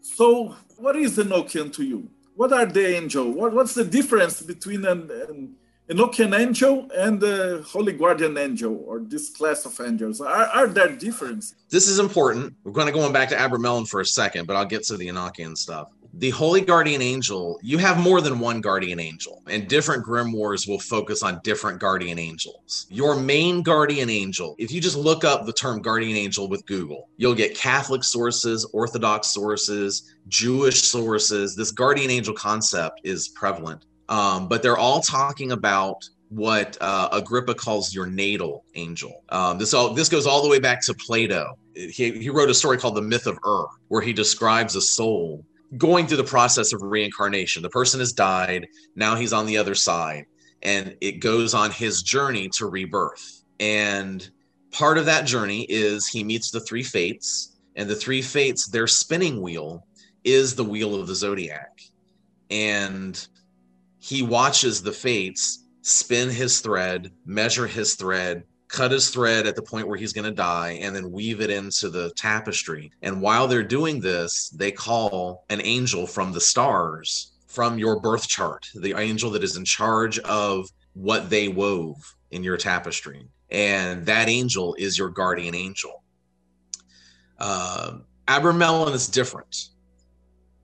So, what is Enochian to you? What are the angel? What, what's the difference between an, an Enochian angel and the Holy Guardian angel, or this class of angels? Are, are there differences? This is important. We're going to go back to Abramelin for a second, but I'll get to the Enochian stuff the holy guardian angel you have more than one guardian angel and different grimoires will focus on different guardian angels your main guardian angel if you just look up the term guardian angel with google you'll get catholic sources orthodox sources jewish sources this guardian angel concept is prevalent um, but they're all talking about what uh, Agrippa calls your natal angel. Um, this all this goes all the way back to Plato. He, he wrote a story called the Myth of Ur, where he describes a soul going through the process of reincarnation. The person has died, now he's on the other side, and it goes on his journey to rebirth. And part of that journey is he meets the three fates, and the three fates, their spinning wheel is the wheel of the zodiac. And he watches the fates spin his thread, measure his thread, cut his thread at the point where he's going to die and then weave it into the tapestry. And while they're doing this, they call an angel from the stars from your birth chart, the angel that is in charge of what they wove in your tapestry. And that angel is your guardian angel. Uh, Abramelin is different.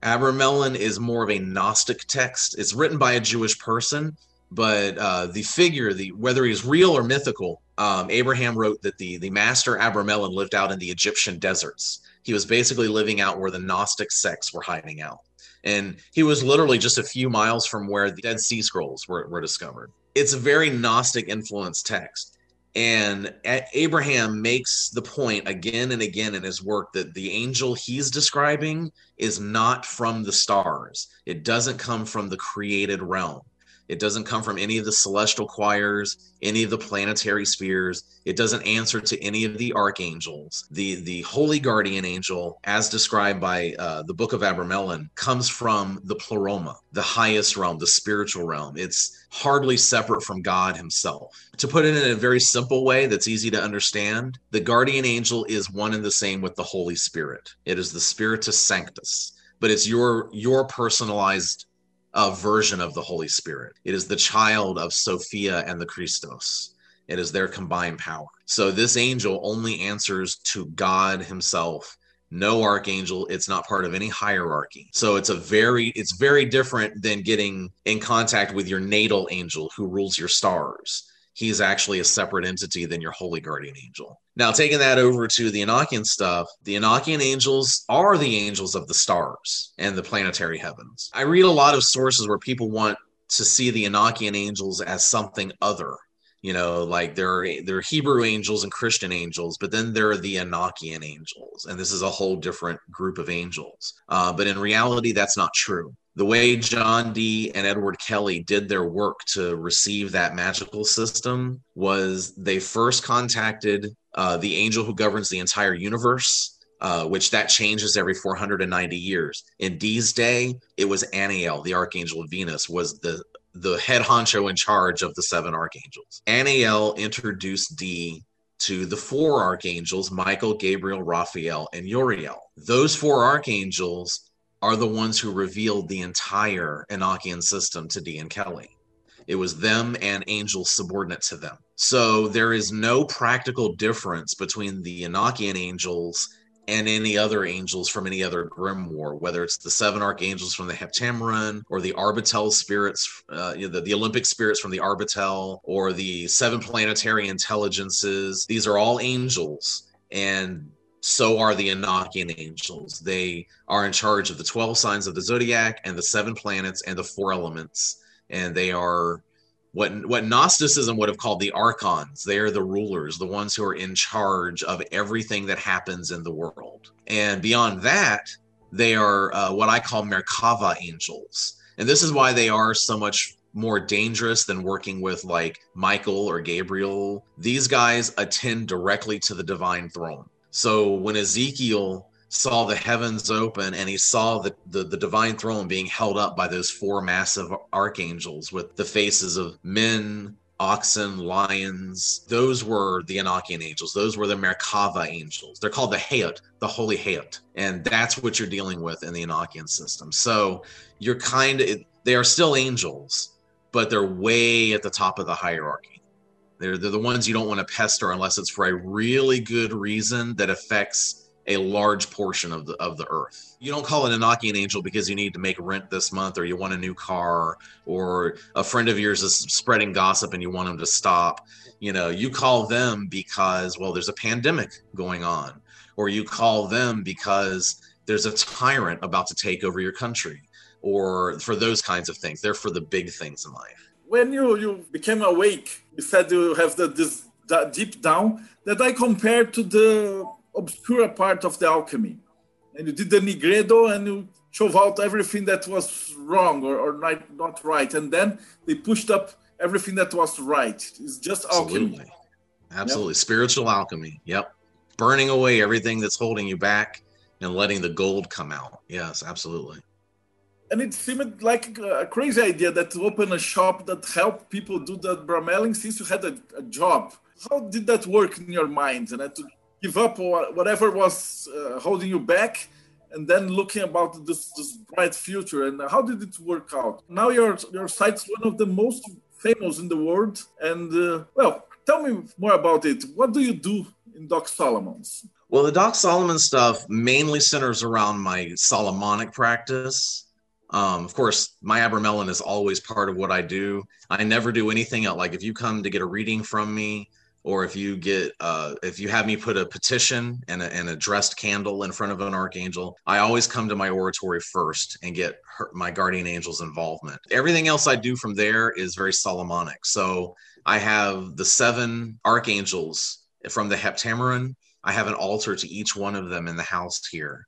Abramelin is more of a Gnostic text. It's written by a Jewish person, but uh, the figure, the whether he's real or mythical, um, Abraham wrote that the the master Abramelin lived out in the Egyptian deserts. He was basically living out where the Gnostic sects were hiding out, and he was literally just a few miles from where the Dead Sea Scrolls were, were discovered. It's a very Gnostic influenced text, and Abraham makes the point again and again in his work that the angel he's describing is not from the stars. It doesn't come from the created realm it doesn't come from any of the celestial choirs, any of the planetary spheres. It doesn't answer to any of the archangels. The the holy guardian angel, as described by uh, the Book of Abramelin, comes from the pleroma, the highest realm, the spiritual realm. It's hardly separate from God Himself. To put it in a very simple way that's easy to understand, the guardian angel is one and the same with the Holy Spirit. It is the Spiritus Sanctus but it's your your personalized a version of the Holy Spirit. It is the child of Sophia and the Christos. It is their combined power. So this angel only answers to God himself. No archangel, it's not part of any hierarchy. So it's a very it's very different than getting in contact with your natal angel who rules your stars he's actually a separate entity than your holy guardian angel. Now, taking that over to the Enochian stuff, the Enochian angels are the angels of the stars and the planetary heavens. I read a lot of sources where people want to see the Enochian angels as something other. You know, like there are there are Hebrew angels and Christian angels, but then there are the Enochian angels, and this is a whole different group of angels. Uh, but in reality, that's not true the way John Dee and Edward Kelly did their work to receive that magical system was they first contacted uh, the angel who governs the entire universe, uh, which that changes every 490 years. In Dee's day, it was Anael, the archangel of Venus, was the the head honcho in charge of the seven archangels. Anael introduced Dee to the four archangels Michael, Gabriel, Raphael, and Uriel. Those four archangels are the ones who revealed the entire Enochian system to Dee and Kelly. It was them and angels subordinate to them. So there is no practical difference between the Enochian angels and any other angels from any other grimoire, whether it's the seven archangels from the Heptameron or the Arbatel spirits, uh, you know, the, the Olympic spirits from the Arbatel or the seven planetary intelligences. These are all angels, and so are the Enochian angels. They are in charge of the 12 signs of the zodiac and the seven planets and the four elements. And they are what what Gnosticism would have called the archons. They are the rulers, the ones who are in charge of everything that happens in the world. And beyond that, they are uh, what I call Merkava angels. And this is why they are so much more dangerous than working with like Michael or Gabriel. These guys attend directly to the divine throne. So when Ezekiel saw the heavens open and he saw the, the, the, divine throne being held up by those four massive archangels with the faces of men, oxen, lions. Those were the Enochian angels. Those were the Merkava angels. They're called the Hayat, the Holy Hayat. And that's what you're dealing with in the Enochian system. So you're kind of, they are still angels, but they're way at the top of the hierarchy. They're, they're the ones you don't want to pester unless it's for a really good reason that affects a large portion of the of the earth. You don't call it an Enochian angel because you need to make rent this month or you want a new car or a friend of yours is spreading gossip and you want them to stop. You know, you call them because well there's a pandemic going on or you call them because there's a tyrant about to take over your country or for those kinds of things. They're for the big things in life. When you you became awake, you said you have the this that deep down that I compared to the obscure part of the alchemy. And you did the Nigredo and you shove out everything that was wrong or, or not, not right. And then they pushed up everything that was right. It's just Absolutely. alchemy. Absolutely. Yep. Spiritual alchemy. Yep. Burning away everything that's holding you back and letting the gold come out. Yes, absolutely. And it seemed like a crazy idea that to open a shop that helped people do that bramelling since you had a, a job. How did that work in your mind? And to give up whatever was uh, holding you back and then looking about this, this bright future. And how did it work out? Now your your site's one of the most famous in the world. And uh, well tell me more about it. What do you do in doc solomon's? Well the doc solomon stuff mainly centers around my solomonic practice um, of course, my Abramelin is always part of what I do. I never do anything else. Like if you come to get a reading from me, or if you get uh, if you have me put a petition and a, and a dressed candle in front of an archangel i always come to my oratory first and get her, my guardian angel's involvement everything else i do from there is very solomonic so i have the seven archangels from the heptameron i have an altar to each one of them in the house here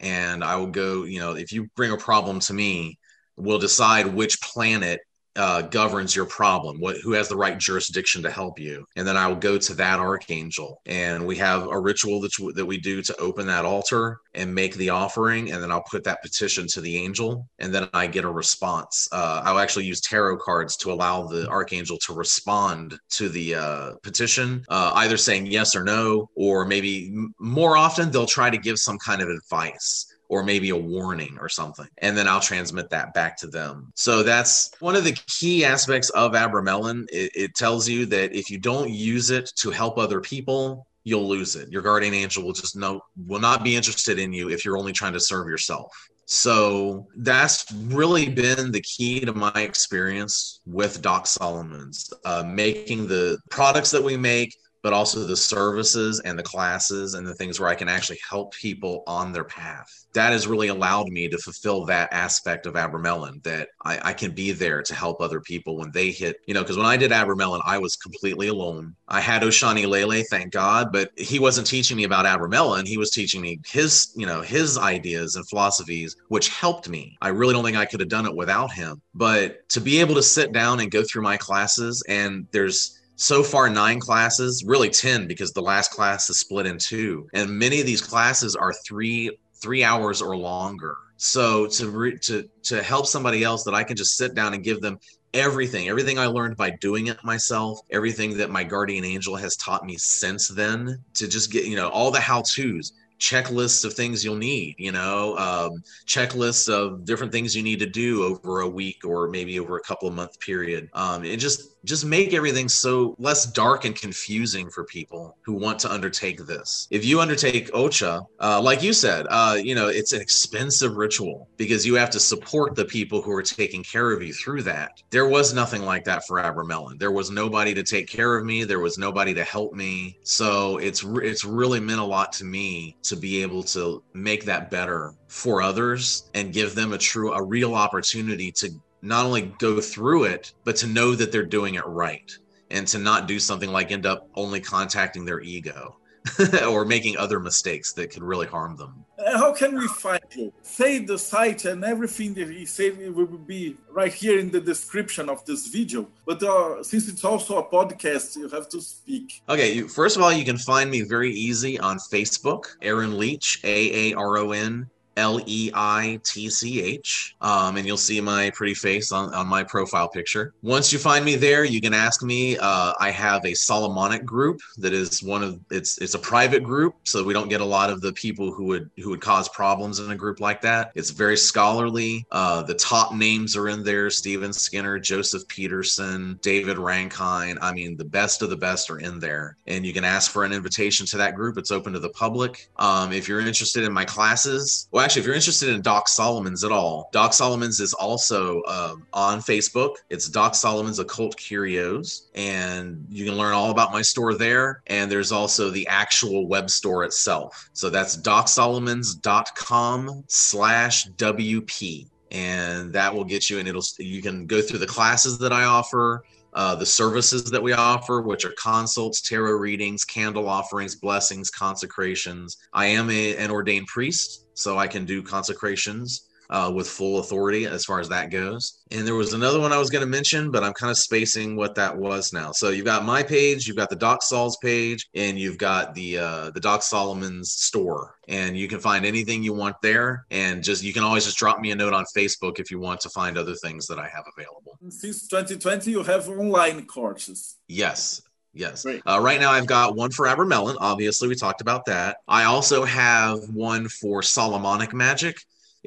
and i will go you know if you bring a problem to me we'll decide which planet uh, governs your problem, what who has the right jurisdiction to help you, and then I will go to that archangel, and we have a ritual that that we do to open that altar and make the offering, and then I'll put that petition to the angel, and then I get a response. Uh, I'll actually use tarot cards to allow the archangel to respond to the uh, petition, uh, either saying yes or no, or maybe more often they'll try to give some kind of advice or maybe a warning or something. And then I'll transmit that back to them. So that's one of the key aspects of Abramelin. It, it tells you that if you don't use it to help other people, you'll lose it. Your guardian angel will just know will not be interested in you if you're only trying to serve yourself. So that's really been the key to my experience with Doc Solomon's, uh, making the products that we make but also the services and the classes and the things where I can actually help people on their path. That has really allowed me to fulfill that aspect of Abramelin that I, I can be there to help other people when they hit, you know, because when I did Abramelin, I was completely alone. I had Ocha'ni Lele, thank God, but he wasn't teaching me about Abramelin. He was teaching me his, you know, his ideas and philosophies, which helped me. I really don't think I could have done it without him. But to be able to sit down and go through my classes, and there's so far nine classes really 10 because the last class is split in two and many of these classes are three three hours or longer so to re- to to help somebody else that i can just sit down and give them everything everything i learned by doing it myself everything that my guardian angel has taught me since then to just get you know all the how to's checklists of things you'll need, you know, um, checklists of different things you need to do over a week or maybe over a couple of month period. Um, just just make everything so less dark and confusing for people who want to undertake this. If you undertake Ocha, uh, like you said, uh, you know, it's an expensive ritual because you have to support the people who are taking care of you through that. There was nothing like that for Abramelin. There was nobody to take care of me. There was nobody to help me. So it's it's really meant a lot to me to be able to make that better for others and give them a true a real opportunity to not only go through it, but to know that they're doing it right and to not do something like end up only contacting their ego [LAUGHS] or making other mistakes that could really harm them. Uh, how can we find you? Say the site and everything that he said will be right here in the description of this video. But uh, since it's also a podcast, you have to speak. Okay, you, first of all, you can find me very easy on Facebook, Aaron Leitch, A A R O N L E I T C H. Um, and you'll see my pretty face on, on my profile picture. Once you find me there, you can ask me. Uh, I have a Solomonic group that is one of it's it's a private group, so we don't get a lot of the people who would who would cause problems in a group like that. It's very scholarly. Uh, the top names are in there: Stephen Skinner, Joseph Peterson, David Rankine. I mean, the best of the best are in there, and you can ask for an invitation to that group. It's open to the public. Um, if you're interested in my classes, well actually, if you're interested in Doc Solomons at all, Doc Solomons is also um, on Facebook. It's Doc Solomons Occult Curios, and you can learn all about my store there. And there's also the actual web store itself. So that's docsolomons.com slash WP. And that will get you, and it'll you can go through the classes that I offer uh, the services that we offer, which are consults, tarot readings, candle offerings, blessings, consecrations. I am a, an ordained priest, so I can do consecrations uh, with full authority as far as that goes. And there was another one I was going to mention, but I'm kind of spacing what that was now. So you've got my page, you've got the Doc Sol's page, and you've got the uh, the Doc Solomon's store. And you can find anything you want there. And just you can always just drop me a note on Facebook if you want to find other things that I have available. Since 2020, you have online courses. Yes, Yes. Uh, right now, I've got one for Abramelin. Obviously, we talked about that. I also have one for Solomonic magic.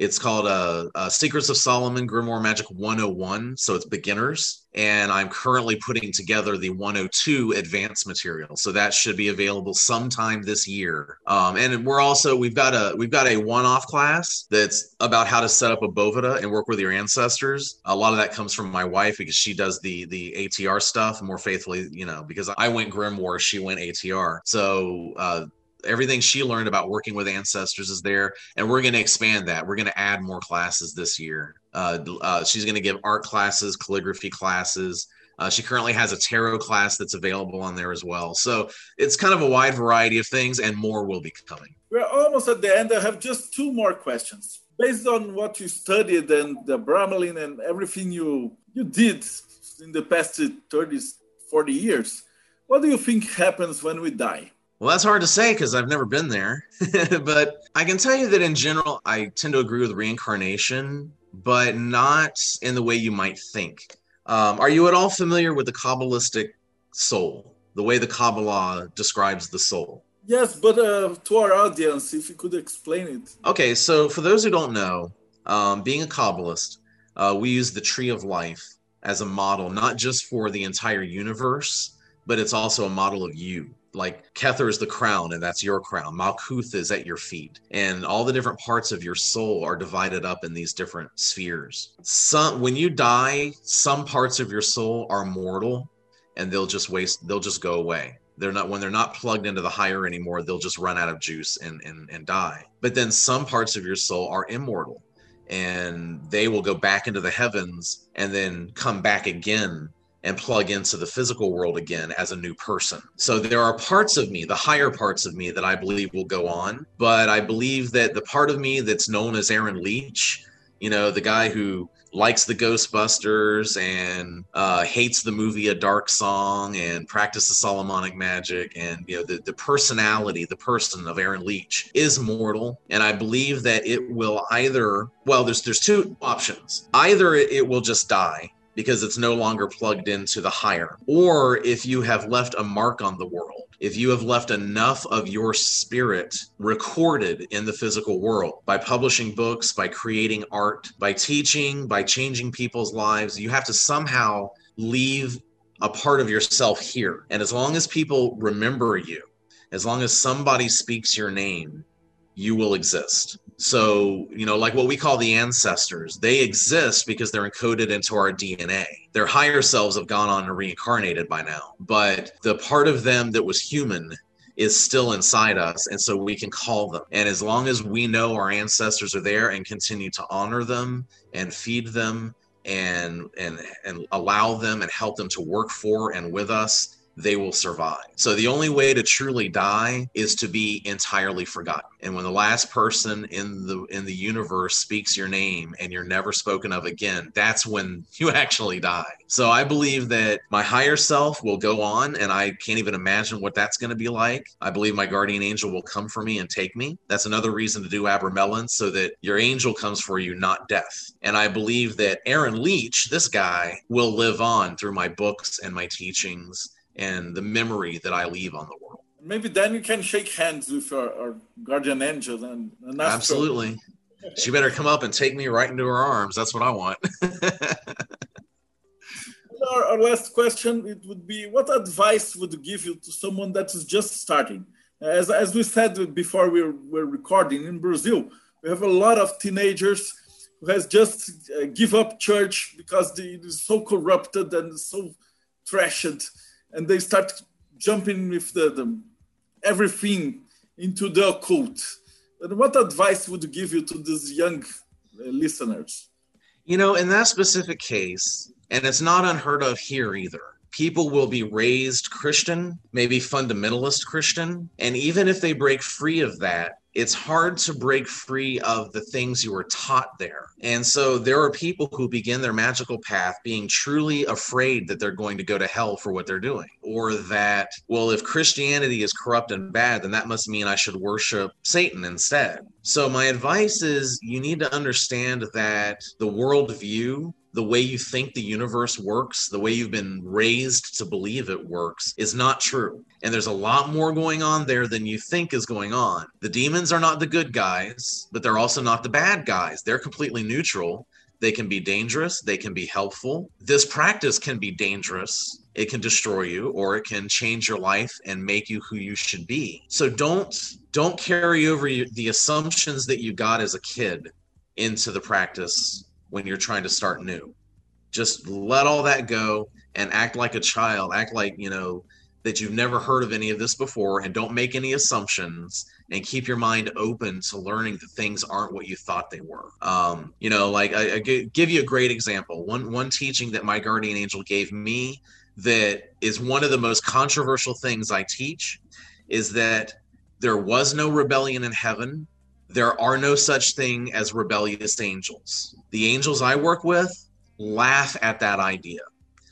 It's called uh, uh, Secrets of Solomon Grimoire Magic 101. So it's beginners. And I'm currently putting together the 102 advanced material. So that should be available sometime this year. Um, and we're also, we've got a, we've got a one-off class that's about how to set up a Boveda and work with your ancestors. A lot of that comes from my wife because she does the, the ATR stuff more faithfully, you know, because I went Grimoire, she went ATR. So, uh, everything she learned about working with ancestors is there and we're going to expand that. We're going to add more classes this year. Uh, uh, she's going to give art classes calligraphy classes. Uh, she currently has a tarot class that's available on there as well. So it's kind of a wide variety of things and more will be coming. We're almost at the end. I have just two more questions. Based on what you studied and the Abramelin and everything you you did in the past 30 40 years what do you think happens when we die well, that's hard to say because I've never been there. [LAUGHS] but I can tell you that in general, I tend to agree with reincarnation, but not in the way you might think. Um, are you at all familiar with the Kabbalistic soul, the way the Kabbalah describes the soul? Yes, but uh, to our audience, if you could explain it. Okay, so for those who don't know, um, being a Kabbalist, uh, we use the tree of life as a model, not just for the entire universe, but it's also a model of you like Kether is the crown, and that's your crown. Malkuth is at your feet, and all the different parts of your soul are divided up in these different spheres. Some, when you die, some parts of your soul are mortal, and they'll just waste. They'll just go away. They're not when they're not plugged into the higher anymore. They'll just run out of juice and and and die. But then some parts of your soul are immortal, and they will go back into the heavens and then come back again and plug into the physical world again as a new person. So there are parts of me, the higher parts of me, that I believe will go on. But I believe that the part of me that's known as Aaron Leitch, you know, the guy who likes the Ghostbusters and uh, hates the movie A Dark Song and practices Solomonic magic and you know the, the personality, the person of Aaron Leitch is mortal. And I believe that it will either well, there's there's two options. Either it, it will just die because it's no longer plugged into the higher. Or if you have left a mark on the world, if you have left enough of your spirit recorded in the physical world by publishing books, by creating art, by teaching, by changing people's lives, you have to somehow leave a part of yourself here. And as long as people remember you, as long as somebody speaks your name, you will exist. So, you know, like what we call the ancestors, they exist because they're encoded into our DNA. Their higher selves have gone on and reincarnated by now, but the part of them that was human is still inside us. And so we can call them. And as long as we know our ancestors are there and continue to honor them and feed them and and and allow them and help them to work for and with us they will survive. So the only way to truly die is to be entirely forgotten. And when the last person in the in the universe speaks your name and you're never spoken of again, that's when [LAUGHS] you actually die. So I believe that my higher self will go on and I can't even imagine what that's going to be like. I believe my guardian angel will come for me and take me. That's another reason to do Abramelin so that your angel comes for you, not death. And I believe that Aaron Leitch, this guy, will live on through my books and my teachings and the memory that I leave on the world. Maybe then you can shake hands with our, our guardian angel and, and absolutely. she better come up and take me right into her arms. That's what I want. [LAUGHS] our, our, last question it would be: What advice would you give you to someone that is just starting? As, as we said before we were, were recording in Brazil, we have a lot of teenagers who has just uh, give up church because it is so corrupted and so trashed and they start jumping with the, the everything into the occult. And what advice would you give you to these young uh, listeners? You know, in that specific case, and it's not unheard of here either. People will be raised Christian, maybe fundamentalist Christian, and even if they break free of that, it's hard to break free of the things you were taught there. And so there are people who begin their magical path being truly afraid that they're going to go to hell for what they're doing, or that, well, if Christianity is corrupt and bad, then that must mean I should worship Satan instead. So my advice is you need to understand that the worldview the way you think the universe works, the way you've been raised to believe it works, is not true. And there's a lot more going on there than you think is going on. The demons are not the good guys, but they're also not the bad guys. They're completely neutral. They can be dangerous, they can be helpful. This practice can be dangerous. It can destroy you or it can change your life and make you who you should be. So don't don't carry over the assumptions that you got as a kid into the practice when you're trying to start new. Just let all that go and act like a child, act like, you know, that you've never heard of any of this before and don't make any assumptions and keep your mind open to learning that things aren't what you thought they were. Um, you know, like I, I give you a great example. One one teaching that my guardian angel gave me that is one of the most controversial things I teach is that there was no rebellion in heaven there are no such thing as rebellious angels. The angels I work with laugh at that idea.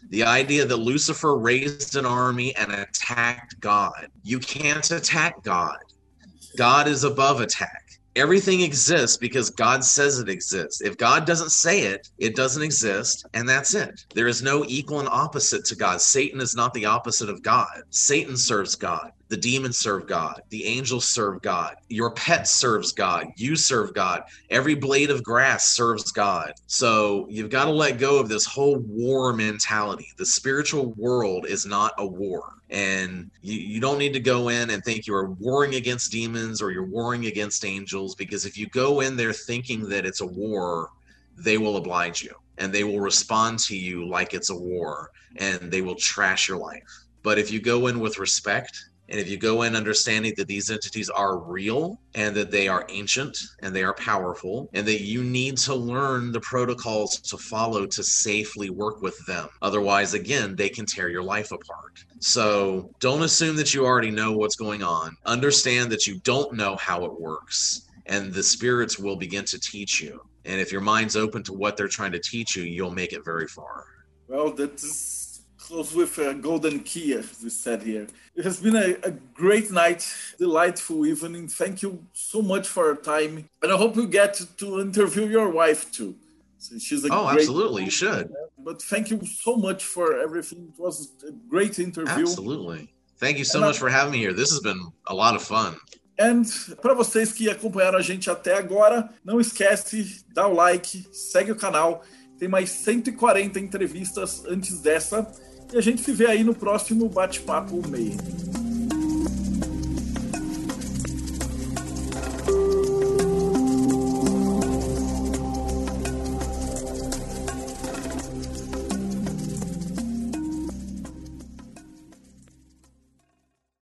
The idea that Lucifer raised an army and attacked God. You can't attack God. God is above attack. Everything exists because God says it exists. If God doesn't say it, it doesn't exist, and that's it. There is no equal and opposite to God. Satan is not the opposite of God. Satan serves God. The demons serve God. The angels serve God. Your pet serves God. You serve God. Every blade of grass serves God. So you've got to let go of this whole war mentality. The spiritual world is not a war. And you, you don't need to go in and think you're warring against demons or you're warring against angels, because if you go in there thinking that it's a war, they will oblige you and they will respond to you like it's a war and they will trash your life. But if you go in with respect and if you go in understanding that these entities are real and that they are ancient and they are powerful, and that you need to learn the protocols to follow to safely work with them. Otherwise, again, they can tear your life apart. So don't assume that you already know what's going on. Understand that you don't know how it works, and the spirits will begin to teach you. And if your mind's open to what they're trying to teach you, you'll make it very far. Well, that's close with a golden key, as we said here. It has been a, a great night, delightful evening. Thank you so much for your time. And I hope you get to interview your wife too. So she's a oh, absolutely, you should. But thank you so much for everything. It was a great interview. Absolutely. Thank you so and much I... for having me here. This has been a lot of fun. And para vocês que acompanharam a gente até agora, não esquece, dá o like, segue o canal. Tem mais 140 entrevistas antes dessa. E a gente se vê aí no próximo bate-papo meio.